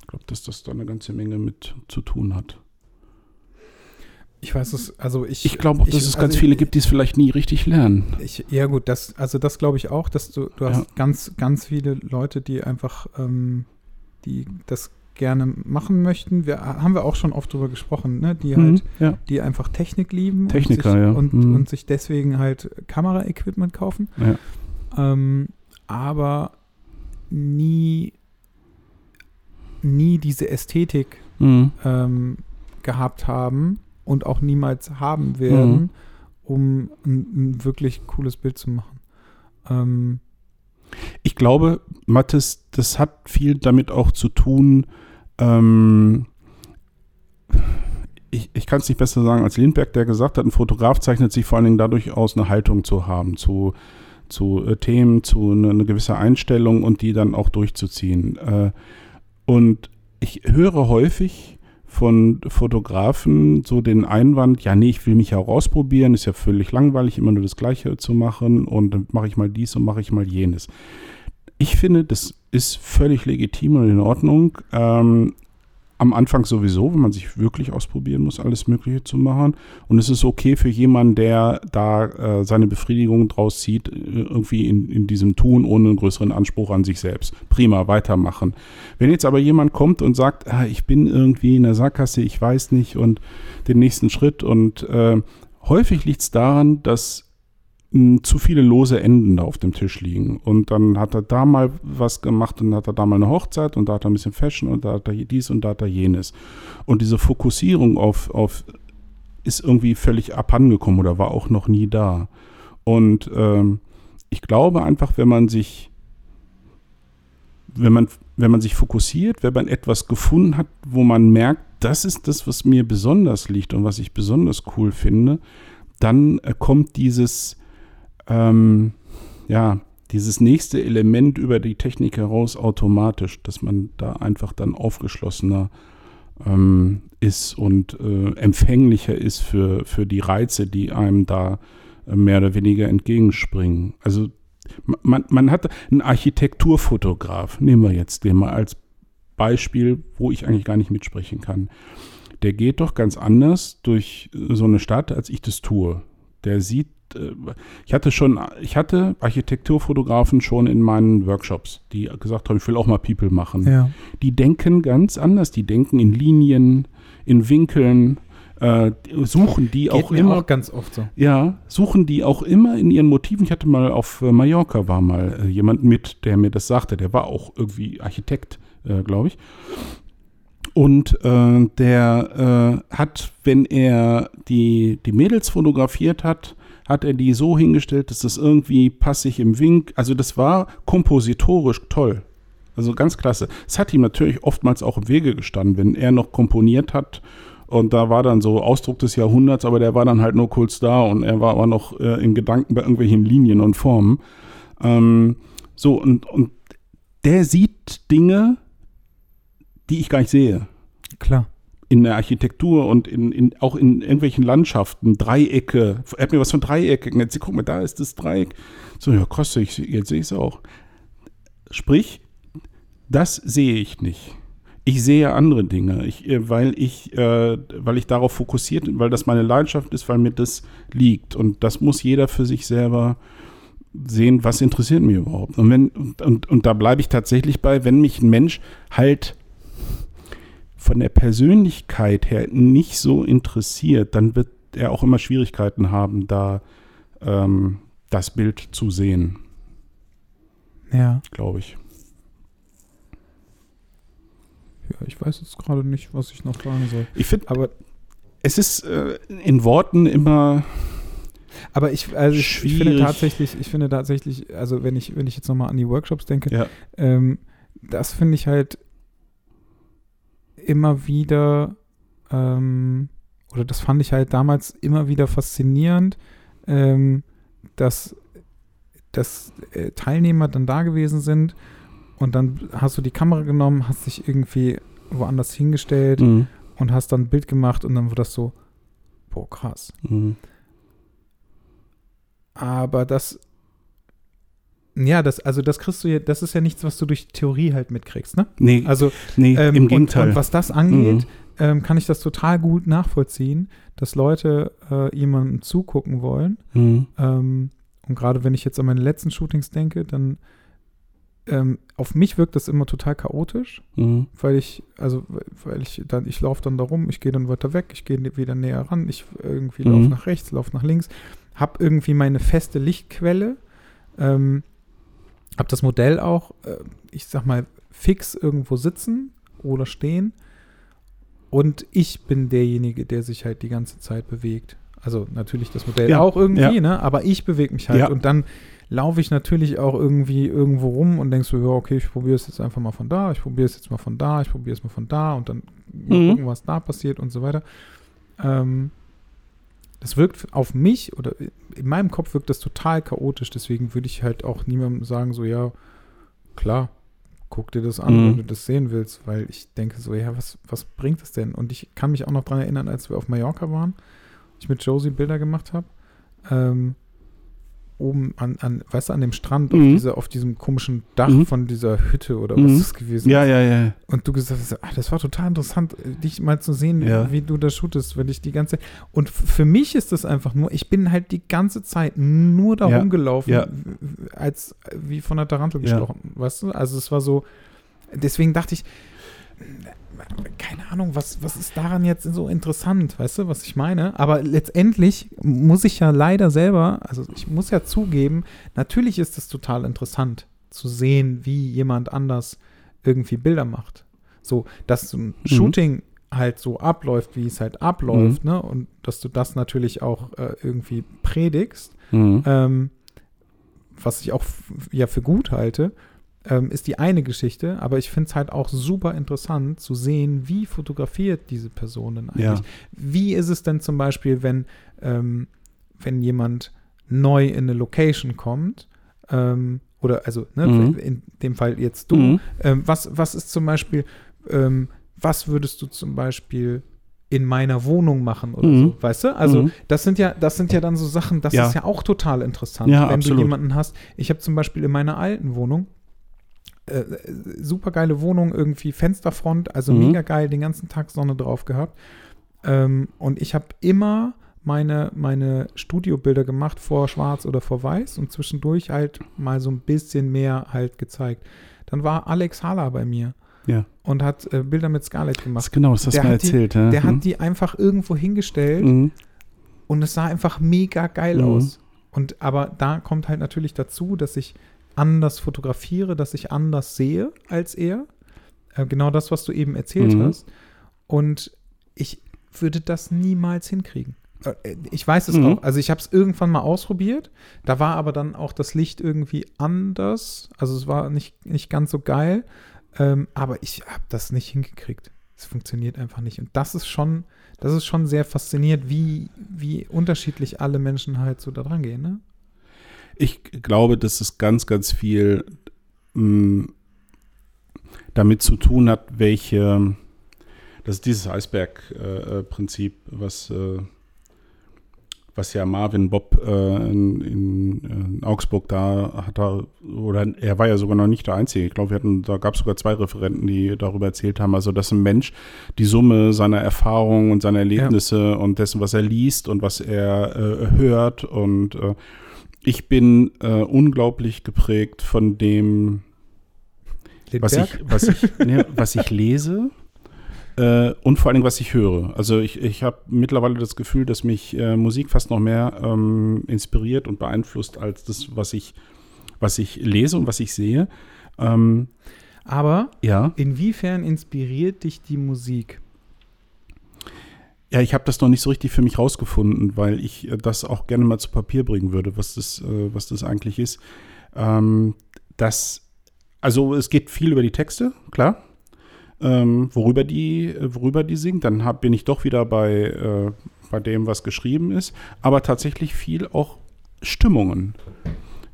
Ich glaube, dass das da eine ganze Menge mit zu tun hat. Ich weiß es, also ich. Ich glaube auch, dass ich, es ganz also viele gibt, die es vielleicht nie richtig lernen. Ich, ja, gut, das, also das glaube ich auch, dass du, du hast ja. ganz, ganz viele Leute, die einfach, ähm, die das gerne machen möchten. Wir haben wir auch schon oft drüber gesprochen, ne? Die mhm, halt, ja. die einfach Technik lieben Techniker, und sich, ja. und, mhm. und sich deswegen halt Kameraequipment kaufen. Ja. Ähm, aber nie, nie diese Ästhetik mhm. ähm, gehabt haben und auch niemals haben werden, mhm. um ein, ein, wirklich cooles Bild zu machen. Ähm, ich glaube, Mathis, das hat viel damit auch zu tun, ähm, ich, ich kann es nicht besser sagen als Lindbergh, der gesagt hat, ein Fotograf zeichnet sich vor allen Dingen dadurch aus, eine Haltung zu haben zu, zu äh, Themen, zu eine, eine, gewisse Einstellung und die dann auch durchzuziehen. Äh, und ich höre häufig, von Fotografen so den Einwand, ja, nee, ich will mich ja auch ausprobieren, ist ja völlig langweilig, immer nur das Gleiche zu machen und dann mache ich mal dies und mache ich mal jenes. Ich finde, das ist völlig legitim und in Ordnung. Ähm, am Anfang sowieso, wenn man sich wirklich ausprobieren muss, alles Mögliche zu machen. Und es ist okay für jemanden, der da äh, seine Befriedigung draus zieht, äh, irgendwie in, in diesem Tun ohne einen größeren Anspruch an sich selbst. Prima, weitermachen. Wenn jetzt aber jemand kommt und sagt, ah, ich bin irgendwie in der Sackgasse, ich weiß nicht und den nächsten Schritt und äh, häufig liegt es daran, dass zu viele lose Enden da auf dem Tisch liegen. Und dann hat er da mal was gemacht und hat er da mal eine Hochzeit und da hat er ein bisschen Fashion und da hat er dies und da hat er jenes. Und diese Fokussierung auf, auf ist irgendwie völlig abhandengekommen oder war auch noch nie da. Und ähm, ich glaube einfach, wenn man sich, wenn man, wenn man sich fokussiert, wenn man etwas gefunden hat, wo man merkt, das ist das, was mir besonders liegt und was ich besonders cool finde, dann äh, kommt dieses ähm, ja, dieses nächste Element über die Technik heraus automatisch, dass man da einfach dann aufgeschlossener ähm, ist und äh, empfänglicher ist für, für die Reize, die einem da äh, mehr oder weniger entgegenspringen. Also man, man hat einen Architekturfotograf, nehmen wir jetzt den mal als Beispiel, wo ich eigentlich gar nicht mitsprechen kann. Der geht doch ganz anders durch so eine Stadt, als ich das tue. Der sieht äh, ich hatte schon, ich hatte Architekturfotografen schon in meinen Workshops, die gesagt haben, ich will auch mal People machen. Ja. Die denken ganz anders, die denken in Linien, in Winkeln, äh, suchen die Geht auch immer. Auch ganz oft so. Ja, suchen die auch immer in ihren Motiven. Ich hatte mal auf äh, Mallorca war mal äh, jemand mit, der mir das sagte, der war auch irgendwie Architekt, äh, glaube ich. Und äh, der äh, hat, wenn er die, die Mädels fotografiert hat, hat er die so hingestellt, dass das irgendwie passig im Wink, also das war kompositorisch toll. Also ganz klasse. Es hat ihm natürlich oftmals auch im Wege gestanden, wenn er noch komponiert hat. Und da war dann so Ausdruck des Jahrhunderts, aber der war dann halt nur kurz da und er war aber noch äh, in Gedanken bei irgendwelchen Linien und Formen. Ähm, so, und, und der sieht Dinge, die ich gar nicht sehe. Klar. In der Architektur und in, in, auch in irgendwelchen Landschaften, Dreiecke. Er hat mir was von Dreiecken. Jetzt guck mal, da ist das Dreieck. So, ja, krass, ich, jetzt sehe ich es auch. Sprich, das sehe ich nicht. Ich sehe andere Dinge, ich, äh, weil, ich, äh, weil ich darauf fokussiert bin, weil das meine Leidenschaft ist, weil mir das liegt. Und das muss jeder für sich selber sehen, was interessiert mich überhaupt. Und, wenn, und, und, und da bleibe ich tatsächlich bei, wenn mich ein Mensch halt von der Persönlichkeit her nicht so interessiert, dann wird er auch immer Schwierigkeiten haben, da ähm, das Bild zu sehen. Ja. Glaube ich. Ja, ich weiß jetzt gerade nicht, was ich noch fragen soll. Ich finde, aber es ist äh, in Worten immer. Aber ich, also ich, ich, finde tatsächlich, ich finde tatsächlich, also wenn ich, wenn ich jetzt nochmal an die Workshops denke, ja. ähm, das finde ich halt immer wieder, ähm, oder das fand ich halt damals immer wieder faszinierend, ähm, dass, dass äh, Teilnehmer dann da gewesen sind und dann hast du die Kamera genommen, hast dich irgendwie woanders hingestellt Mhm. und hast dann ein Bild gemacht und dann wurde das so, boah, krass. Mhm. Aber das, ja, das, also das kriegst du ja, das ist ja nichts, was du durch Theorie halt mitkriegst, ne? Nee, Also nee ähm, im und, Gegenteil. und was das angeht, Mhm. ähm, kann ich das total gut nachvollziehen, dass Leute äh, jemandem zugucken wollen. Mhm. Ähm, und gerade wenn ich jetzt an meine letzten Shootings denke, dann ähm, auf mich wirkt das immer total chaotisch, Mhm. weil ich, also weil ich dann, ich laufe dann da rum, ich gehe dann weiter weg, ich gehe wieder näher ran, ich irgendwie Mhm. laufe nach rechts, laufe nach links, habe irgendwie meine feste Lichtquelle, ähm, habe das Modell auch, äh, ich sag mal, fix irgendwo sitzen oder stehen und ich bin derjenige, der sich halt die ganze Zeit bewegt. Also natürlich das Modell Ja, auch irgendwie, ja. ne? aber ich bewege mich halt Ja. und dann laufe ich natürlich auch irgendwie irgendwo rum und denkst so, ja, okay, ich probiere es jetzt einfach mal von da, ich probiere es jetzt mal von da, ich probiere es mal von da und dann mal Mhm. gucken, was da passiert und so weiter. Ähm, das wirkt auf mich oder in meinem Kopf wirkt das total chaotisch, deswegen würde ich halt auch niemandem sagen, so, ja, klar, guck dir das an, Mhm. wenn du das sehen willst, weil ich denke so, ja, was, was bringt das denn? Und ich kann mich auch noch dran erinnern, als wir auf Mallorca waren, ich mit Josie Bilder gemacht habe, ähm, oben an, an, weißt du, an dem Strand, auf, Mhm. dieser, auf diesem komischen Dach Mhm. von dieser Hütte oder Mhm. was ist gewesen Ja, ja, ja. und du gesagt hast, ah, das war total interessant, äh, dich mal zu sehen, Ja. wie du das shootest, wenn ich die ganze Und für mich ist das einfach nur, ich bin halt die ganze Zeit nur da Ja. rumgelaufen, Ja. als wie von der Tarantel gestochen, weißt du? Also es war so, deswegen dachte ich, keine Ahnung, was, was ist daran jetzt so interessant, weißt du, was ich meine? Aber letztendlich muss ich ja leider selber, also ich muss ja zugeben, natürlich ist es total interessant zu sehen, wie jemand anders irgendwie Bilder macht. So, dass so ein Shooting halt so abläuft, wie es halt abläuft, ne? Und dass du das natürlich auch äh, irgendwie predigst, Mhm. ähm, was ich auch ja für gut halte, ähm, ist die eine Geschichte, aber ich finde es halt auch super interessant zu sehen, wie fotografiert diese Person denn eigentlich. Ja. Wie ist es denn zum Beispiel, wenn, ähm, wenn jemand neu in eine Location kommt, ähm, oder also ne, Mhm. in dem Fall jetzt du, Mhm. ähm, was, was ist zum Beispiel, ähm, was würdest du zum Beispiel in meiner Wohnung machen oder Mhm. so, weißt du? Also Mhm. das sind ja, das sind ja dann so Sachen, das Ja. ist ja auch total interessant, Ja, wenn absolut. du jemanden hast. Ich habe zum Beispiel in meiner alten Wohnung äh, super geile Wohnung, irgendwie Fensterfront, also Mhm. mega geil, den ganzen Tag Sonne drauf gehabt. Ähm, und ich habe immer meine, meine Studiobilder gemacht vor Schwarz oder vor Weiß und zwischendurch halt mal so ein bisschen mehr halt gezeigt. Dann war Alex Hala bei mir Ja. und hat äh, Bilder mit Scarlett Das gemacht. genau, das hast du mal hat die- erzählt. ja. Der Mhm. hat die einfach irgendwo hingestellt Mhm. und es sah einfach mega geil Mhm. aus. Und aber da kommt halt natürlich dazu, dass ich anders fotografiere, dass ich anders sehe als er. Äh, genau das, was du eben erzählt Mhm. hast. Und ich würde das niemals hinkriegen. Äh, Ich weiß es Mhm. auch. Also ich habe es irgendwann mal ausprobiert. Da war aber dann auch das Licht irgendwie anders. Also es war nicht, nicht ganz so geil. Ähm, aber ich habe das nicht hingekriegt. Es funktioniert einfach nicht. Und das ist schon, das ist schon sehr faszinierend, wie, wie unterschiedlich alle Menschen halt so da dran gehen. Ne? Ich glaube, dass es ganz, ganz viel mh, damit zu tun hat, welche, das ist dieses Eisberg-Prinzip, was, äh, was ja Marvin Bob äh, in, in, Augsburg da hat, er, oder er war ja sogar noch nicht der Einzige. Ich glaube, wir hatten, da gab es sogar zwei Referenten, die darüber erzählt haben, also dass ein Mensch die Summe seiner Erfahrungen und seiner Erlebnisse und dessen, was er liest und was er äh, hört und äh, ich bin äh, unglaublich geprägt von dem, was ich, was ich, ne, was ich lese äh, und vor allen Dingen, was ich höre. Also ich, ich habe mittlerweile das Gefühl, dass mich äh, Musik fast noch mehr ähm, inspiriert und beeinflusst als das, was ich, was ich lese und was ich sehe. Ähm, Aber ja, inwiefern inspiriert dich die Musik? Ja, ich habe das noch nicht so richtig für mich rausgefunden, weil ich äh, das auch gerne mal zu Papier bringen würde, was das, äh, was das eigentlich ist. Ähm, das, also es geht viel über die Texte, klar. Ähm, worüber die, äh, worüber die singt, dann hab, bin ich doch wieder bei, äh, bei dem, was geschrieben ist, aber tatsächlich viel auch Stimmungen.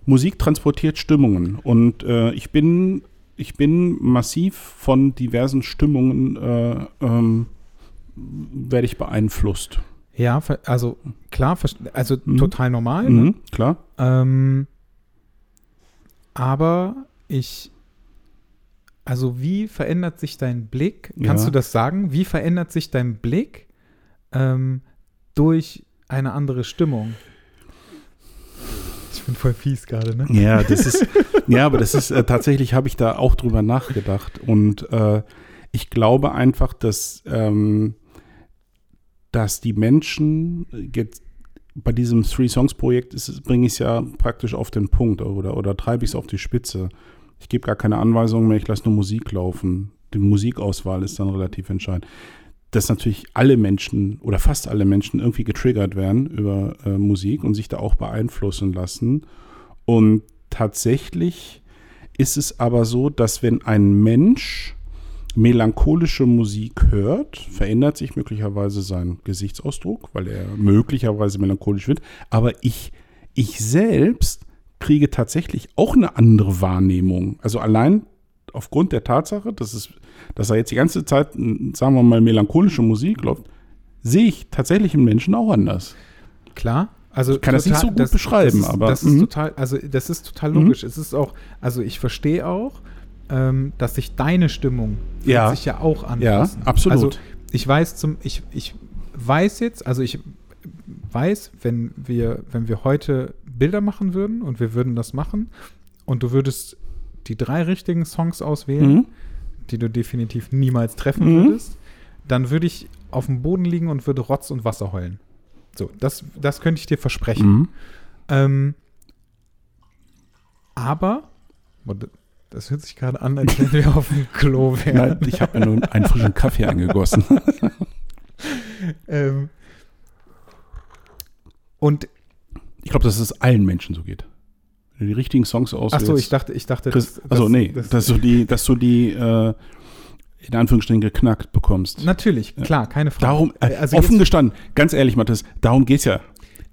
Musik transportiert Stimmungen und äh, ich bin, ich bin massiv von diversen Stimmungen äh, ähm, werde ich beeinflusst. Ja, also klar, also Mhm. total normal. Ne? Mhm, klar. Ähm, aber ich, also wie verändert sich dein Blick? Kannst Ja. du das sagen? Wie verändert sich dein Blick ähm, durch eine andere Stimmung? Ich bin voll fies gerade, ne? Ja, das ist, ja, aber das ist äh, tatsächlich habe ich da auch drüber nachgedacht und äh, ich glaube einfach, dass ähm, dass die Menschen jetzt bei diesem Three Songs Projekt bringe ich es ja praktisch auf den Punkt oder oder treibe ich es auf die Spitze. Ich gebe gar keine Anweisungen mehr, ich lasse nur Musik laufen. Die Musikauswahl ist dann relativ entscheidend. Dass natürlich alle Menschen oder fast alle Menschen irgendwie getriggert werden über äh, Musik und sich da auch beeinflussen lassen. Und tatsächlich ist es aber so, dass wenn ein Mensch melancholische Musik hört, verändert sich möglicherweise sein Gesichtsausdruck, weil er möglicherweise melancholisch wird. Aber ich, ich selbst kriege tatsächlich auch eine andere Wahrnehmung. Also allein aufgrund der Tatsache, dass, es, dass er jetzt die ganze Zeit, m, sagen wir mal, melancholische Musik läuft, sehe ich tatsächlich einen Menschen auch anders. Klar. Also Ich kann das nicht so gut beschreiben, das ist, aber, das ist mhm. total, also das ist total Mhm. logisch. Es ist auch, also ich verstehe auch, ähm, dass sich deine Stimmung Ja. sich ja auch Ja, anpassen. absolut. Also ich weiß zum, ich, ich weiß jetzt, also ich weiß, wenn wir, wenn wir heute Bilder machen würden und wir würden das machen und du würdest die drei richtigen Songs auswählen, Mhm. die du definitiv niemals treffen Mhm. würdest, dann würde ich auf dem Boden liegen und würde Rotz und Wasser heulen. So, das, das könnte ich dir versprechen. Mhm. Ähm, aber, das hört sich gerade an, als wenn wir auf dem Klo wären. Nein, ich habe mir nur einen frischen Kaffee eingegossen. Ähm, und, Ich glaube, dass es allen Menschen so geht. Wenn du die richtigen Songs auswählst. ach so, ich dachte, ich dachte, kriegst, also nee, das, dass du die, dass du die äh, in Anführungsstrichen geknackt bekommst. natürlich, klar, keine Frage. Darum, äh, also offen gestanden, ganz ehrlich, Mathis, darum geht es ja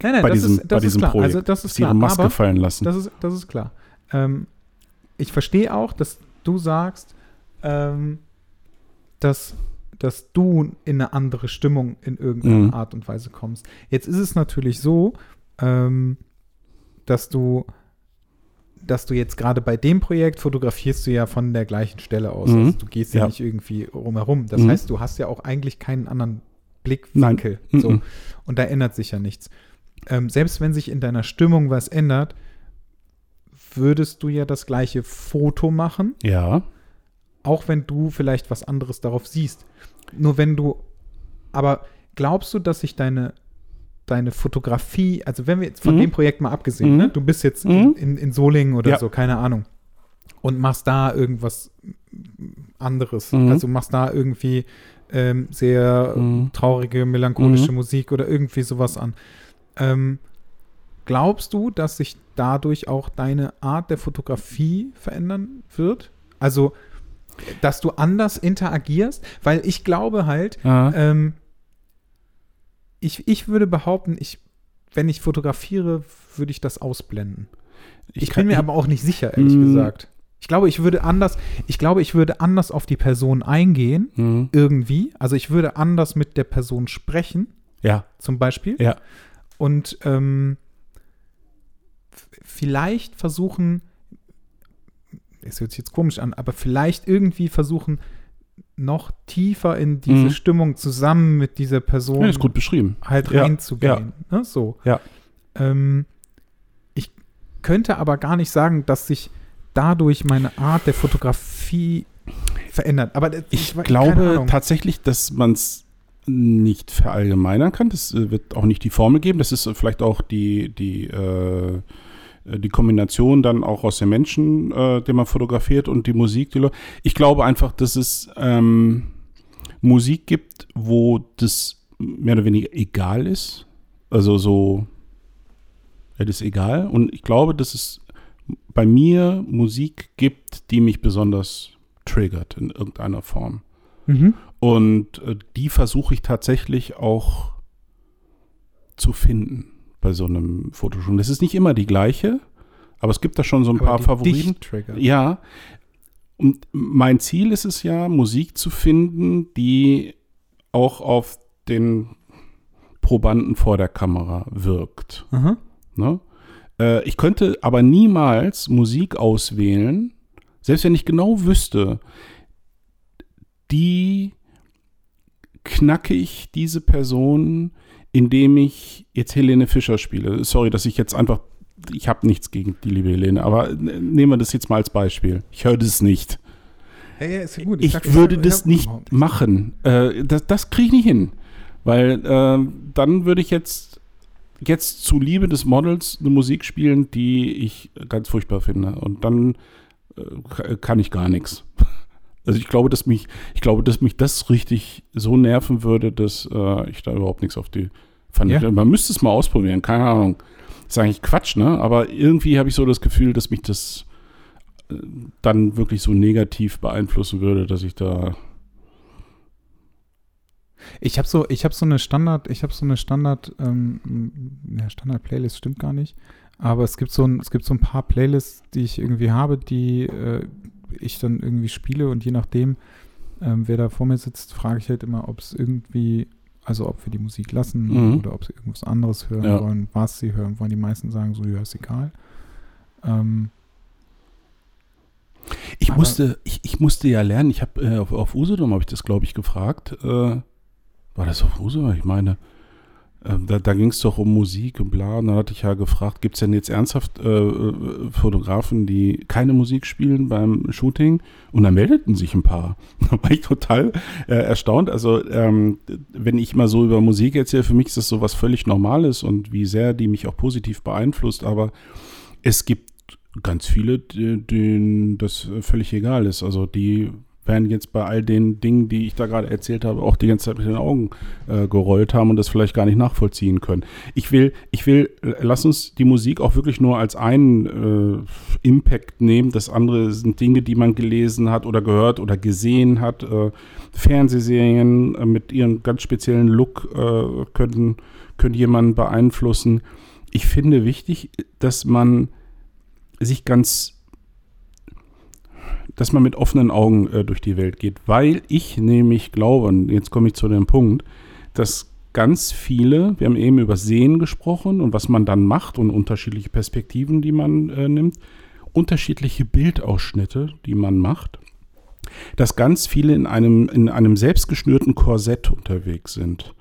nein, nein, bei das diesem, ist, bei das ist diesem klar. Projekt. Also das ist sie ihre klar. Maske aber, fallen lassen. Das ist, das ist klar. Ähm, ich verstehe auch, dass du sagst, ähm, dass, dass du in eine andere Stimmung in irgendeiner Mhm. Art und Weise kommst. Jetzt ist es natürlich so, ähm, dass du dass du jetzt gerade bei dem Projekt fotografierst du ja von der gleichen Stelle aus. Mhm. Also du gehst ja, Ja. nicht irgendwie rumherum. Das Mhm. heißt, du hast ja auch eigentlich keinen anderen Blickwinkel. So. Mhm. Und da ändert sich ja nichts. Ähm, selbst wenn sich in deiner Stimmung was ändert, würdest du ja das gleiche Foto machen, ja. auch wenn du vielleicht was anderes darauf siehst. Nur wenn du, aber glaubst du, dass sich deine, deine Fotografie, also wenn wir jetzt von Mhm. dem Projekt mal abgesehen, Mhm. ne? du bist jetzt Mhm. in, in, in Solingen oder Ja. so, keine Ahnung, und machst da irgendwas anderes, Mhm. also machst da irgendwie ähm, sehr mhm. traurige, melancholische mhm. Musik oder irgendwie sowas an. Ähm, glaubst du, dass sich dadurch auch deine Art der Fotografie verändern wird? Also, dass du anders interagierst? Weil ich glaube halt, ähm, ich, ich würde behaupten, ich, wenn ich fotografiere, würde ich das ausblenden. Ich, ich bin mir aber auch nicht sicher, ehrlich mm. gesagt. Ich glaube, ich würde anders, ich glaube, ich würde anders auf die Person eingehen, mhm. irgendwie. Also ich würde anders mit der Person sprechen. Ja. Zum Beispiel. Ja. Und ähm, vielleicht versuchen, es hört sich jetzt komisch an, aber vielleicht irgendwie versuchen, noch tiefer in diese mhm. Stimmung zusammen mit dieser Person ja, ist gut beschrieben. halt ja. reinzugehen. Ja. Ne? So. Ja. Ähm, ich könnte aber gar nicht sagen, dass sich dadurch meine Art der Fotografie verändert. Aber ich, ich glaube tatsächlich, dass man es nicht verallgemeinern kann. Das äh, wird auch nicht die Formel geben. Das ist vielleicht auch die, die, äh, die Kombination dann auch aus den Menschen, äh, den man fotografiert und die Musik. Die ich glaube einfach, dass es ähm, Musik gibt, wo das mehr oder weniger egal ist. Also so, ja, das ist egal. Und ich glaube, dass es bei mir Musik gibt, die mich besonders triggert in irgendeiner Form. Mhm. Und äh, die versuche ich tatsächlich auch zu finden bei so einem Fotoshooting. Das ist nicht immer die gleiche, aber es gibt da schon so ein aber paar Favoriten. Ja. Und mein Ziel ist es ja, Musik zu finden, die auch auf den Probanden vor der Kamera wirkt. Ne? Äh, ich könnte aber niemals Musik auswählen, selbst wenn ich genau wüsste, die knacke ich diese Person, indem ich jetzt Helene Fischer spiele. Sorry, dass ich jetzt einfach, ich habe nichts gegen die liebe Helene, aber nehmen wir das jetzt mal als Beispiel. Ich höre das nicht. Ja, ja, ist ja gut. Ich, ich würde das nicht machen. Äh, das das kriege ich nicht hin. Weil äh, dann würde ich jetzt jetzt zu Liebe des Models eine Musik spielen, die ich ganz furchtbar finde. Und dann äh, kann ich gar nichts. Also ich glaube, dass mich, ich glaube, dass mich das richtig so nerven würde, dass äh, ich da überhaupt nichts auf die fand. Ja. Man müsste es mal ausprobieren, keine Ahnung. Das ist eigentlich Quatsch, ne? Aber irgendwie habe ich so das Gefühl, dass mich das äh, dann wirklich so negativ beeinflussen würde, dass ich da ich habe so, ich habe so eine Standard, ich habe so eine Standard, ähm, ja, Standard-Playlist stimmt gar nicht. Aber es gibt so ein, es gibt so ein paar Playlists, die ich irgendwie habe, die äh, ich dann irgendwie spiele und je nachdem, ähm, wer da vor mir sitzt, frage ich halt immer, ob es irgendwie, also ob wir die Musik lassen mhm. oder ob sie irgendwas anderes hören ja. wollen, was sie hören wollen. Die meisten sagen so, ja, ist egal. Ähm, ich musste, ich, ich musste ja lernen, ich habe äh, auf, auf Usedom habe ich das, glaube ich, gefragt, äh, war das auf Uso? Ich meine, da, da ging es doch um Musik und bla. Und dann hatte ich ja gefragt, gibt es denn jetzt ernsthaft äh, äh, Fotografen, die keine Musik spielen beim Shooting? Und dann meldeten sich ein paar. Da war ich total äh, erstaunt. Also, ähm, wenn ich mal so über Musik erzähle, für mich ist das so was völlig Normales und wie sehr die mich auch positiv beeinflusst. Aber es gibt ganz viele, denen das völlig egal ist. Also die werden jetzt bei all den Dingen, die ich da gerade erzählt habe, auch die ganze Zeit mit den Augen äh, gerollt haben und das vielleicht gar nicht nachvollziehen können. Ich will, ich will, lass uns die Musik auch wirklich nur als einen äh, Impact nehmen. Das andere sind Dinge, die man gelesen hat oder gehört oder gesehen hat. Äh, Fernsehserien äh, mit ihrem ganz speziellen Look äh, können, können jemanden beeinflussen. Ich finde wichtig, dass man sich ganz dass man mit offenen Augen äh, durch die Welt geht, weil ich nämlich glaube, und jetzt komme ich zu dem Punkt, dass ganz viele, wir haben eben über Sehen gesprochen und was man dann macht und unterschiedliche Perspektiven, die man äh, nimmt, unterschiedliche Bildausschnitte, die man macht, dass ganz viele in einem, in einem selbstgeschnürten Korsett unterwegs sind,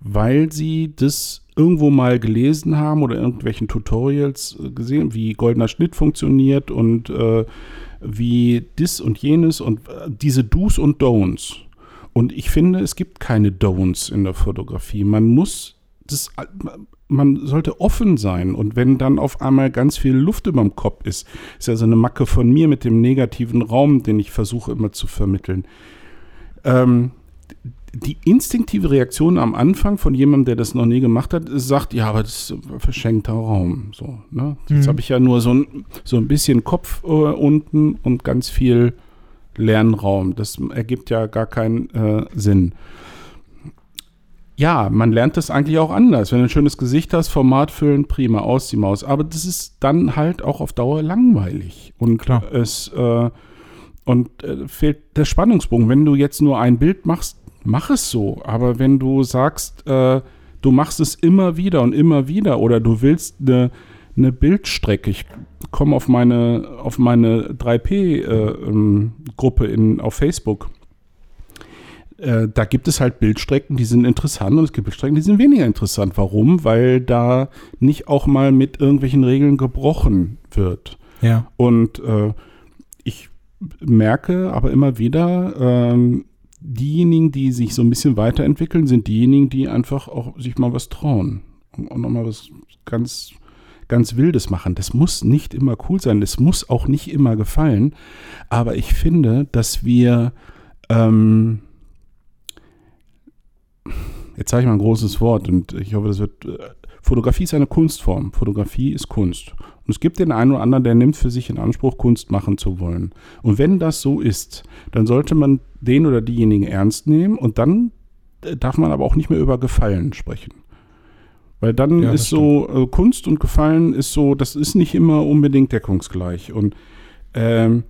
weil sie das irgendwo mal gelesen haben oder irgendwelchen Tutorials äh, gesehen, wie goldener Schnitt funktioniert und äh, wie dis und jenes und äh, diese Do's und Don'ts. Und ich finde, es gibt keine Don'ts in der Fotografie. Man muss das, man sollte offen sein. Und wenn dann auf einmal ganz viel Luft über dem Kopf ist, ist ja so eine Macke von mir mit dem negativen Raum, den ich versuche immer zu vermitteln. Ähm, die instinktive Reaktion am Anfang von jemandem, der das noch nie gemacht hat, sagt, ja, aber das ist verschenkter Raum. So, ne? Jetzt Mhm. habe ich ja nur so ein, so ein bisschen Kopf äh, unten und ganz viel Lernraum. Das ergibt ja gar keinen äh, Sinn. Ja, man lernt das eigentlich auch anders. Wenn du ein schönes Gesicht hast, Format füllen, prima, aus die Maus. Aber das ist dann halt auch auf Dauer langweilig. Und Klar. es äh, und äh, fehlt der Spannungsbogen. Wenn du jetzt nur ein Bild machst, mach es so. Aber wenn du sagst, äh, du machst es immer wieder und immer wieder oder du willst eine, eine Bildstrecke, ich komme auf meine, auf meine 3P-Gruppe in auf Facebook. Äh, da gibt es halt Bildstrecken, die sind interessant und es gibt Bildstrecken, die sind weniger interessant. Warum? Weil da nicht auch mal mit irgendwelchen Regeln gebrochen wird. Ja. Und äh, ich merke aber immer wieder, ähm, diejenigen, die sich so ein bisschen weiterentwickeln, sind diejenigen, die einfach auch sich mal was trauen und, und nochmal was ganz, ganz Wildes machen. Das muss nicht immer cool sein, das muss auch nicht immer gefallen. Aber ich finde, dass wir, ähm, jetzt sage ich mal ein großes Wort und ich hoffe, das wird, äh, Fotografie ist eine Kunstform. Fotografie ist Kunst. Und es gibt den einen oder anderen, der nimmt für sich in Anspruch, Kunst machen zu wollen. Und wenn das so ist, dann sollte man den oder diejenigen ernst nehmen und dann äh, darf man aber auch nicht mehr über Gefallen sprechen. Weil dann Ja, ist so, äh, Kunst und Gefallen ist so, das ist nicht immer unbedingt deckungsgleich. Und ähm,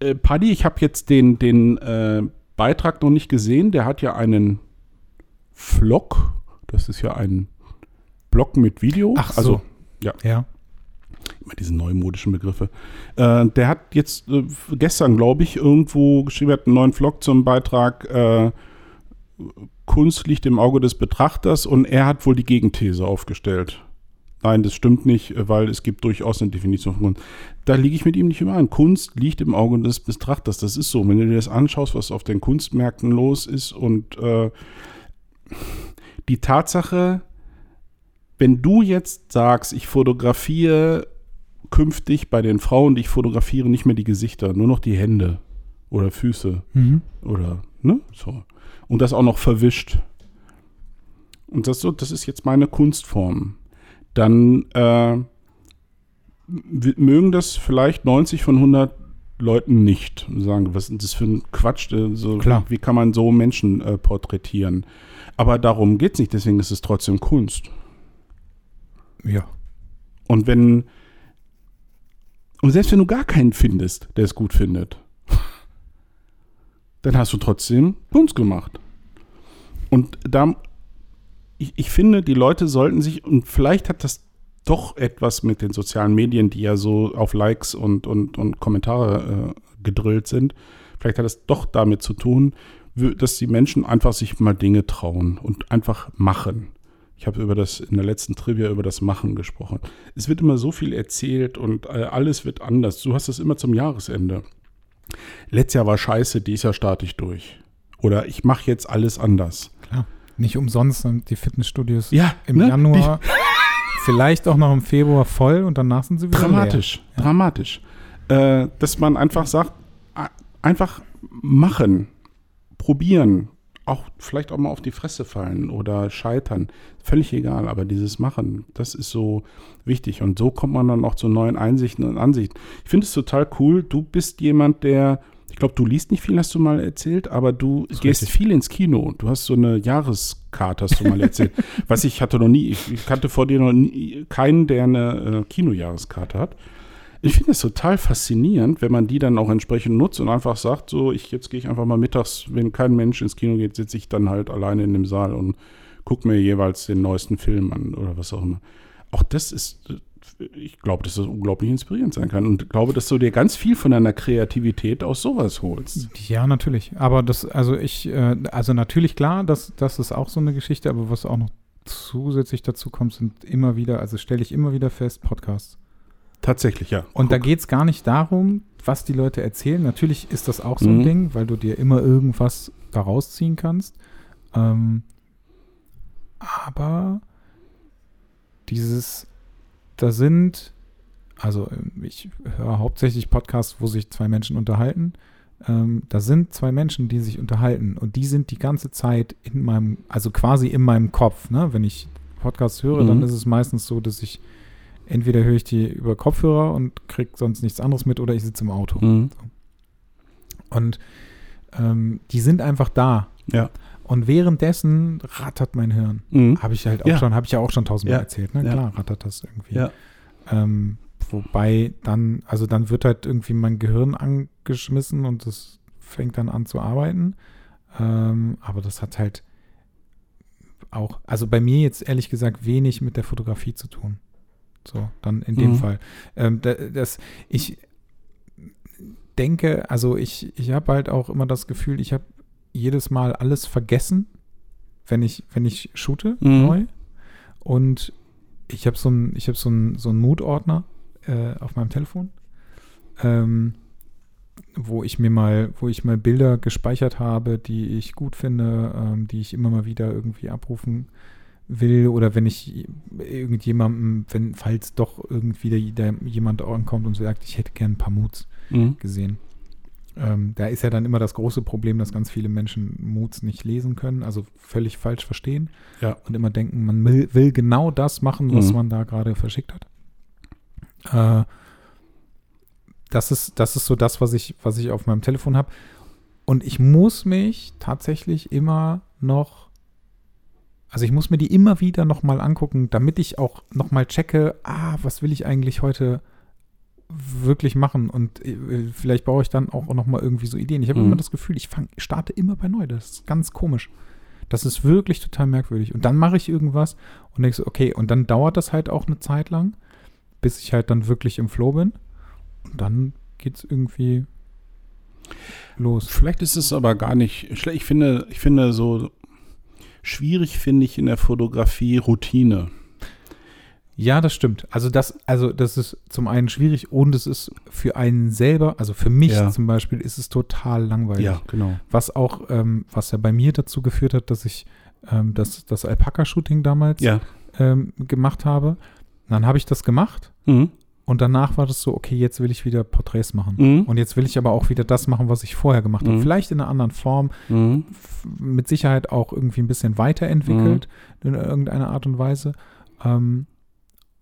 äh, Paddy, ich habe jetzt den, den äh, Beitrag noch nicht gesehen, der hat ja einen Vlog, das ist ja ein Blog mit Video. Ach so. Also Ja. immer diese neumodischen Begriffe. Äh, der hat jetzt äh, gestern, glaube ich, irgendwo geschrieben, er hat einen neuen Vlog zum Beitrag äh, Kunst liegt im Auge des Betrachters und er hat wohl die Gegenthese aufgestellt. Nein, das stimmt nicht, weil es gibt durchaus eine Definition von Kunst. Da liege ich mit ihm nicht überein. Kunst liegt im Auge des Betrachters. Das ist so. Wenn du dir das anschaust, was auf den Kunstmärkten los ist und äh, die Tatsache, wenn du jetzt sagst, ich fotografiere künftig bei den Frauen, die ich fotografiere, nicht mehr die Gesichter, nur noch die Hände oder Füße Mhm. oder, ne, so. Und das auch noch verwischt. Und das so, das ist jetzt meine Kunstform. Dann äh, mögen das vielleicht 90 von 100 Leuten nicht und sagen, was ist das für ein Quatsch? äh, So, Klar. Wie kann man so Menschen äh, porträtieren? Aber darum geht es nicht, deswegen ist es trotzdem Kunst. Ja. Und wenn, und selbst wenn du gar keinen findest, der es gut findet, dann hast du trotzdem Kunst gemacht. Und da, ich, ich finde, die Leute sollten sich, und vielleicht hat das doch etwas mit den sozialen Medien, die ja so auf Likes und, und, und Kommentare äh, gedrillt sind, vielleicht hat es doch damit zu tun, dass die Menschen einfach sich mal Dinge trauen und einfach machen. Ich habe über das in der letzten Trivia über das Machen gesprochen. Es wird immer so viel erzählt und äh, alles wird anders. Du hast das immer zum Jahresende. Letztes Jahr war scheiße, dieses Jahr starte ich durch. Oder ich mache jetzt alles anders. Klar. Nicht umsonst sind die Fitnessstudios Ja, im ne? Januar, vielleicht auch noch im Februar voll und danach sind sie wieder Dramatisch, Ja. dramatisch. Äh, dass man einfach sagt, einfach machen, probieren, auch vielleicht auch mal auf die Fresse fallen oder scheitern. Völlig egal, aber dieses Machen, das ist so wichtig. Und so kommt man dann auch zu neuen Einsichten und Ansichten. Ich finde es total cool. Du bist jemand, der, ich glaube, du liest nicht viel, hast du mal erzählt, aber du ist gehst richtig. viel ins Kino. Du hast so eine Jahreskarte, hast du mal erzählt. Was ich hatte noch nie, ich, ich kannte vor dir noch nie keinen, der eine äh, Kinojahreskarte hat. Ich finde es total faszinierend, wenn man die dann auch entsprechend nutzt und einfach sagt, so, ich jetzt gehe ich einfach mal mittags, wenn kein Mensch ins Kino geht, sitze ich dann halt alleine in dem Saal und gucke mir jeweils den neuesten Film an oder was auch immer. Auch das ist, äh, ich glaube, dass das unglaublich inspirierend sein kann und glaube, dass du dir ganz viel von deiner Kreativität aus sowas holst. Ja, natürlich. Aber das, also ich, äh, also natürlich klar, das, das ist auch so eine Geschichte, aber was auch noch zusätzlich dazu kommt, sind immer wieder, also stelle ich immer wieder fest, Podcasts. Tatsächlich, ja. Und da Guck. geht es gar nicht darum, was die Leute erzählen. Natürlich ist das auch so Mhm. ein Ding, weil du dir immer irgendwas daraus ziehen kannst. Ähm, aber dieses, da sind, also ähm, ich höre hauptsächlich Podcasts, wo sich zwei Menschen unterhalten. ähm, da sind zwei Menschen, die sich unterhalten und die sind die ganze Zeit in meinem, also quasi in meinem Kopf. Ne? Wenn ich Podcasts höre, Mhm. dann ist es meistens so, dass ich entweder höre ich die über Kopfhörer und kriege sonst nichts anderes mit oder ich sitze im Auto. Mhm. Und ähm, die sind einfach da. Ja. Und währenddessen rattert mein Hirn. Mhm. Habe ich halt auch Ja. schon, habe ich ja auch schon tausendmal Ja. erzählt. Ne? Ja. Klar rattert das irgendwie. Ähm, wobei dann, also dann wird halt irgendwie mein Gehirn angeschmissen und das fängt dann an zu arbeiten. Ähm, aber das hat halt auch, also bei mir jetzt ehrlich gesagt wenig mit der Fotografie zu tun. So, dann in dem Mhm. Fall. Ähm, da, das, ich denke, also ich, ich habe halt auch immer das Gefühl, ich habe jedes Mal alles vergessen, wenn ich, wenn ich shoote Mhm. neu. Und ich habe so einen, habe so so einen Mood-Ordner äh, auf meinem Telefon, ähm, wo ich mir mal, wo ich mal Bilder gespeichert habe, die ich gut finde, ähm, die ich immer mal wieder irgendwie abrufen will oder wenn ich irgendjemandem, wenn, falls doch irgendwie der, der jemand ankommt und sagt, ich hätte gern ein paar Moods Mhm. gesehen. Ähm, da ist ja dann immer das große Problem, dass ganz viele Menschen Moods nicht lesen können, also völlig falsch verstehen Ja. und immer denken, man will, will genau das machen, was Mhm. man da gerade verschickt hat. Äh, das ist, das ist so das, was ich, was ich auf meinem Telefon habe. Und ich muss mich tatsächlich immer noch, also ich muss mir die immer wieder nochmal angucken, damit ich auch nochmal checke, ah, was will ich eigentlich heute wirklich machen? Und äh, vielleicht brauche ich dann auch nochmal irgendwie so Ideen. Ich habe Mhm. immer das Gefühl, ich fang, starte immer bei neu. Das ist ganz komisch. Das ist wirklich total merkwürdig. Und dann mache ich irgendwas und denke so, okay, und dann dauert das halt auch eine Zeit lang, bis ich halt dann wirklich im Flow bin. Und dann geht es irgendwie los. Vielleicht ist es aber gar nicht schlecht. Ich finde, ich finde so schwierig finde ich in der Fotografie Routine. Ja, das stimmt. Also das, also das ist zum einen schwierig und es ist für einen selber, also für mich Ja. zum Beispiel, ist es total langweilig. genau. Was auch, ähm, was ja bei mir dazu geführt hat, dass ich ähm, das, das Alpaka-Shooting damals Ja. ähm, gemacht habe. Dann habe ich das gemacht Mhm. Und danach war das so, okay, jetzt will ich wieder Porträts machen. Mhm. Und jetzt will ich aber auch wieder das machen, was ich vorher gemacht habe. Mhm. Vielleicht in einer anderen Form, Mhm. mit Sicherheit auch irgendwie ein bisschen weiterentwickelt in irgendeiner Art und Weise. Ähm,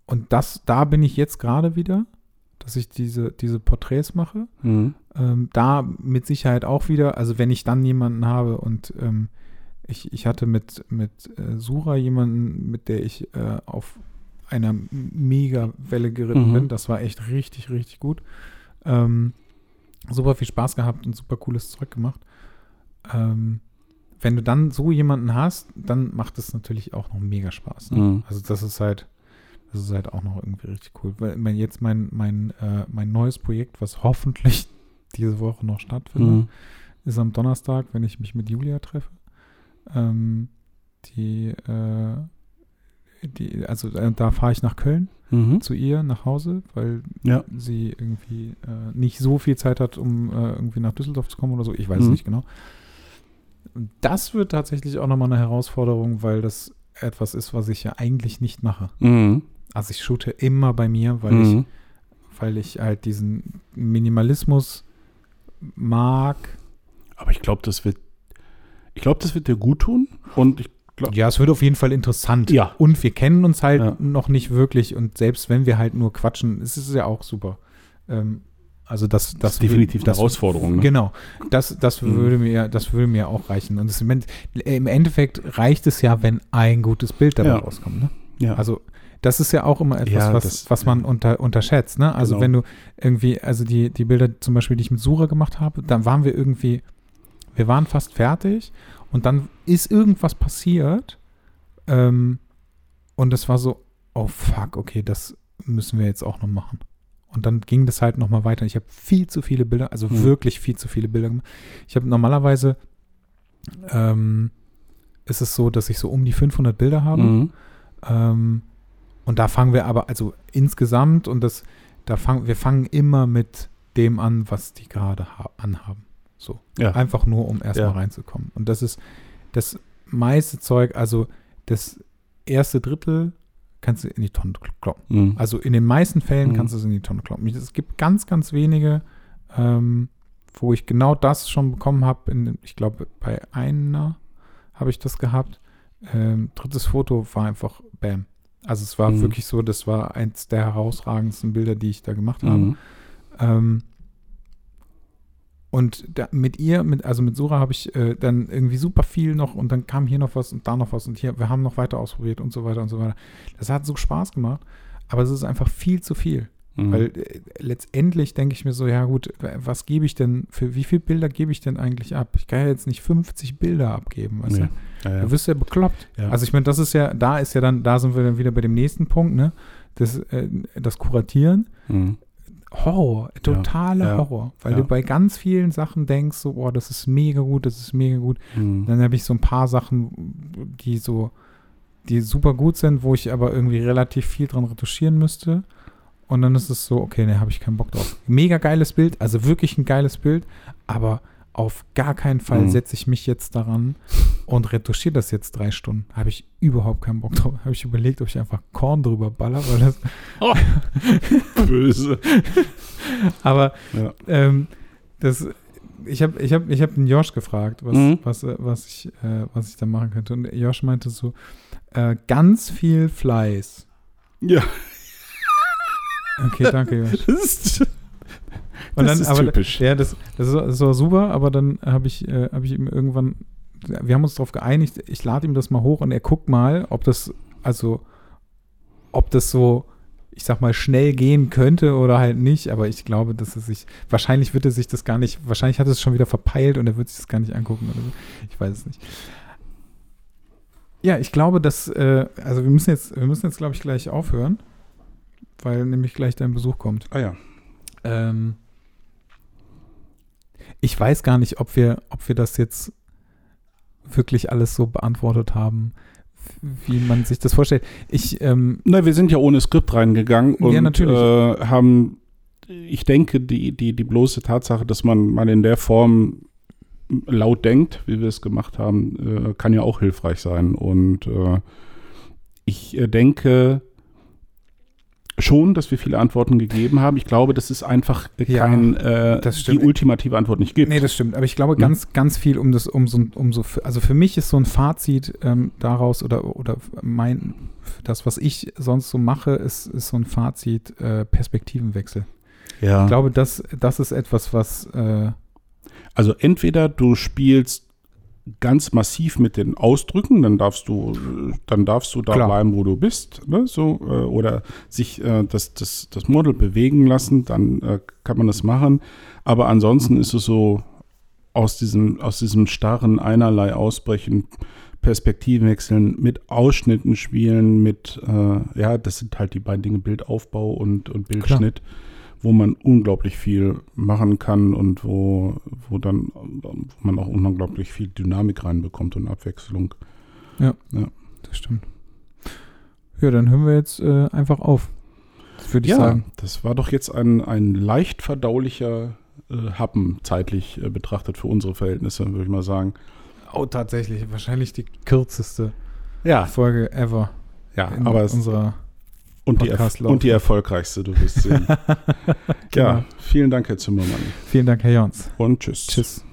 und das, da bin ich jetzt gerade wieder, dass ich diese, diese Porträts mache. Mhm. Ähm, da mit Sicherheit auch wieder, also wenn ich dann jemanden habe und ähm, ich, ich hatte mit, mit äh, Sura jemanden, mit der ich äh, auf einer mega Welle geritten Mhm. bin. Das war echt richtig, richtig gut. Ähm, super viel Spaß gehabt und super cooles Zeug gemacht. Ähm, wenn du dann so jemanden hast, dann macht es natürlich auch noch mega Spaß. Ne? Mhm. Also das ist halt, das ist halt auch noch irgendwie richtig cool. Weil mein, jetzt mein, mein, äh, mein neues Projekt, was hoffentlich diese Woche noch stattfindet, Mhm. ist am Donnerstag, wenn ich mich mit Julia treffe. Ähm, die, äh, die, also äh, da fahre ich nach Köln Mhm. zu ihr nach Hause, weil Ja. sie irgendwie äh, nicht so viel Zeit hat, um äh, irgendwie nach Düsseldorf zu kommen oder so. Ich weiß es Mhm. nicht genau. Das wird tatsächlich auch nochmal eine Herausforderung, weil das etwas ist, was ich ja eigentlich nicht mache. Mhm. Also ich shoote immer bei mir, weil ich Mhm. weil ich halt diesen Minimalismus mag. Aber ich glaube, das wird, ich glaube, das wird dir gut tun. Und ich glaube, Ja, es wird auf jeden Fall interessant. Ja. Und wir kennen uns halt Ja. noch nicht wirklich. Und selbst wenn wir halt nur quatschen, ist es ja auch super. Ähm, also das, das, das ist definitiv eine das, Herausforderung. Ne? Genau. Das, das Mhm. würde mir, das würde mir auch reichen. Und es, im End- im Endeffekt reicht es ja, wenn ein gutes Bild dabei Ja. rauskommt. Ne? Ja. Also das ist ja auch immer etwas, Ja, was, das- was man unter, unterschätzt. Ne? Also Genau. wenn du irgendwie, also die, die Bilder zum Beispiel, die ich mit Sura gemacht habe, dann waren wir irgendwie, wir waren fast fertig und dann ist irgendwas passiert ähm, und es war so, oh fuck, okay, das müssen wir jetzt auch noch machen. Und dann ging das halt nochmal weiter. Ich habe viel zu viele Bilder, also Hm. wirklich viel zu viele Bilder gemacht. Ich habe normalerweise, ähm, ist es so, dass ich so um die 500 Bilder habe. Mhm. Ähm, und da fangen wir aber, also insgesamt, und das, da fangen, wir fangen immer mit dem an, was die gerade ha- anhaben. So. Ja. Einfach nur, um erstmal Ja. reinzukommen. Und das ist das meiste Zeug, also das erste Drittel kannst du in die Tonne kloppen. Mhm. Also in den meisten Fällen Mhm. kannst du es in die Tonne kloppen. Es gibt ganz, ganz wenige, ähm, wo ich genau das schon bekommen habe. Ich glaube, bei einer habe ich das gehabt. Ähm, drittes Foto war einfach Bam. Also es war mhm. wirklich so, das war eins der herausragendsten Bilder, die ich da gemacht habe. Mhm. Ähm, und da, mit ihr, mit, also mit Sura habe ich äh, dann irgendwie super viel noch und dann kam hier noch was und da noch was und hier, wir haben noch weiter ausprobiert und so weiter und so weiter. Das hat so Spaß gemacht, aber es ist einfach viel zu viel. Mhm. Weil äh, letztendlich denke ich mir so, ja gut, was gebe ich denn, für wie viele Bilder gebe ich denn eigentlich ab? Ich kann ja jetzt nicht 50 Bilder abgeben, weißt nee. du? Ja, ja. Da wirst du ja bekloppt. Ja. Also ich meine, das ist ja, da ist ja dann, da sind wir dann wieder bei dem nächsten Punkt, ne? Das, äh, das Kuratieren. Mhm. Horror, totaler ja, Horror, weil ja. du bei ganz vielen Sachen denkst, so, boah, das ist mega gut, das ist mega gut. Mhm. Dann habe ich so ein paar Sachen, die so, die super gut sind, wo ich aber irgendwie relativ viel dran retuschieren müsste. Und dann ist es so, okay, ne, habe ich keinen Bock drauf. Mega geiles Bild, also wirklich ein geiles Bild, aber auf gar keinen Fall mhm. setze ich mich jetzt daran und retuschiere das jetzt drei Stunden. Habe ich überhaupt keinen Bock drauf. Habe ich überlegt, ob ich einfach Korn drüber baller, weil das. Oh, böse. aber ja. ähm, das, ich habe ich hab, ich hab den Josh gefragt, was, mhm. was, äh, was, ich, äh, was ich da machen könnte. Und Josh meinte so, äh, ganz viel Fleiß. Ja. Okay, danke, Josh. Das ist, und das dann, ist aber, typisch. Ja, das, das, das war super, aber dann habe ich, äh, hab ich ihm irgendwann, wir haben uns darauf geeinigt, ich lade ihm das mal hoch und er guckt mal, ob das, also, ob das so, ich sag mal, schnell gehen könnte oder halt nicht, aber ich glaube, dass es sich, wahrscheinlich wird er sich das gar nicht, wahrscheinlich hat er es schon wieder verpeilt und er wird sich das gar nicht angucken oder so. Ich weiß es nicht. Ja, ich glaube, dass, äh, also wir müssen jetzt, wir müssen jetzt, glaube ich, gleich aufhören weil nämlich gleich dein Besuch kommt. Ah ja. Ähm, ich weiß gar nicht, ob wir, ob wir das jetzt wirklich alles so beantwortet haben, wie man sich das vorstellt. Ich, ähm, Na, wir sind ja ohne Skript reingegangen und ja. Äh, haben, ich denke, die, die, die bloße Tatsache, dass man mal in der Form laut denkt, wie wir es gemacht haben, äh, kann ja auch hilfreich sein. Und äh, ich äh, denke, schon, dass wir viele Antworten gegeben haben. Ich glaube, dass es einfach kein, ja, äh, die ultimative Antwort nicht gibt. Nee, das stimmt. Aber ich glaube, ganz, hm? ganz viel um das, um so, um so, also für mich ist so ein Fazit ähm, daraus oder, oder mein, das, was ich sonst so mache, ist, ist so ein Fazit äh, Perspektivenwechsel. Ja. Ich glaube, das, das ist etwas, was äh, also entweder du spielst ganz massiv mit den Ausdrücken, dann darfst du, dann darfst du da Klar. bleiben, wo du bist, ne? so, äh, oder sich äh, das, das, das Model bewegen lassen, dann äh, kann man das machen. Aber ansonsten ist es so, aus diesem, aus diesem starren einerlei ausbrechen, Perspektiven wechseln, mit Ausschnitten spielen, mit, äh, ja, das sind halt die beiden Dinge, Bildaufbau und, und Bildschnitt. Klar wo man unglaublich viel machen kann und wo, wo dann wo man auch unglaublich viel Dynamik reinbekommt und Abwechslung. Ja, ja. das stimmt. Ja, dann hören wir jetzt äh, einfach auf. Würde ich ja, sagen. Das war doch jetzt ein, ein leicht verdaulicher äh, Happen zeitlich äh, betrachtet für unsere Verhältnisse, würde ich mal sagen. Oh, tatsächlich. Wahrscheinlich die kürzeste ja. Folge ever. Ja, aber es, unserer und die, und die erfolgreichste, du wirst sehen. genau. Ja, vielen Dank, Herr Zimmermann. Vielen Dank, Herr Jons. Und tschüss. Tschüss.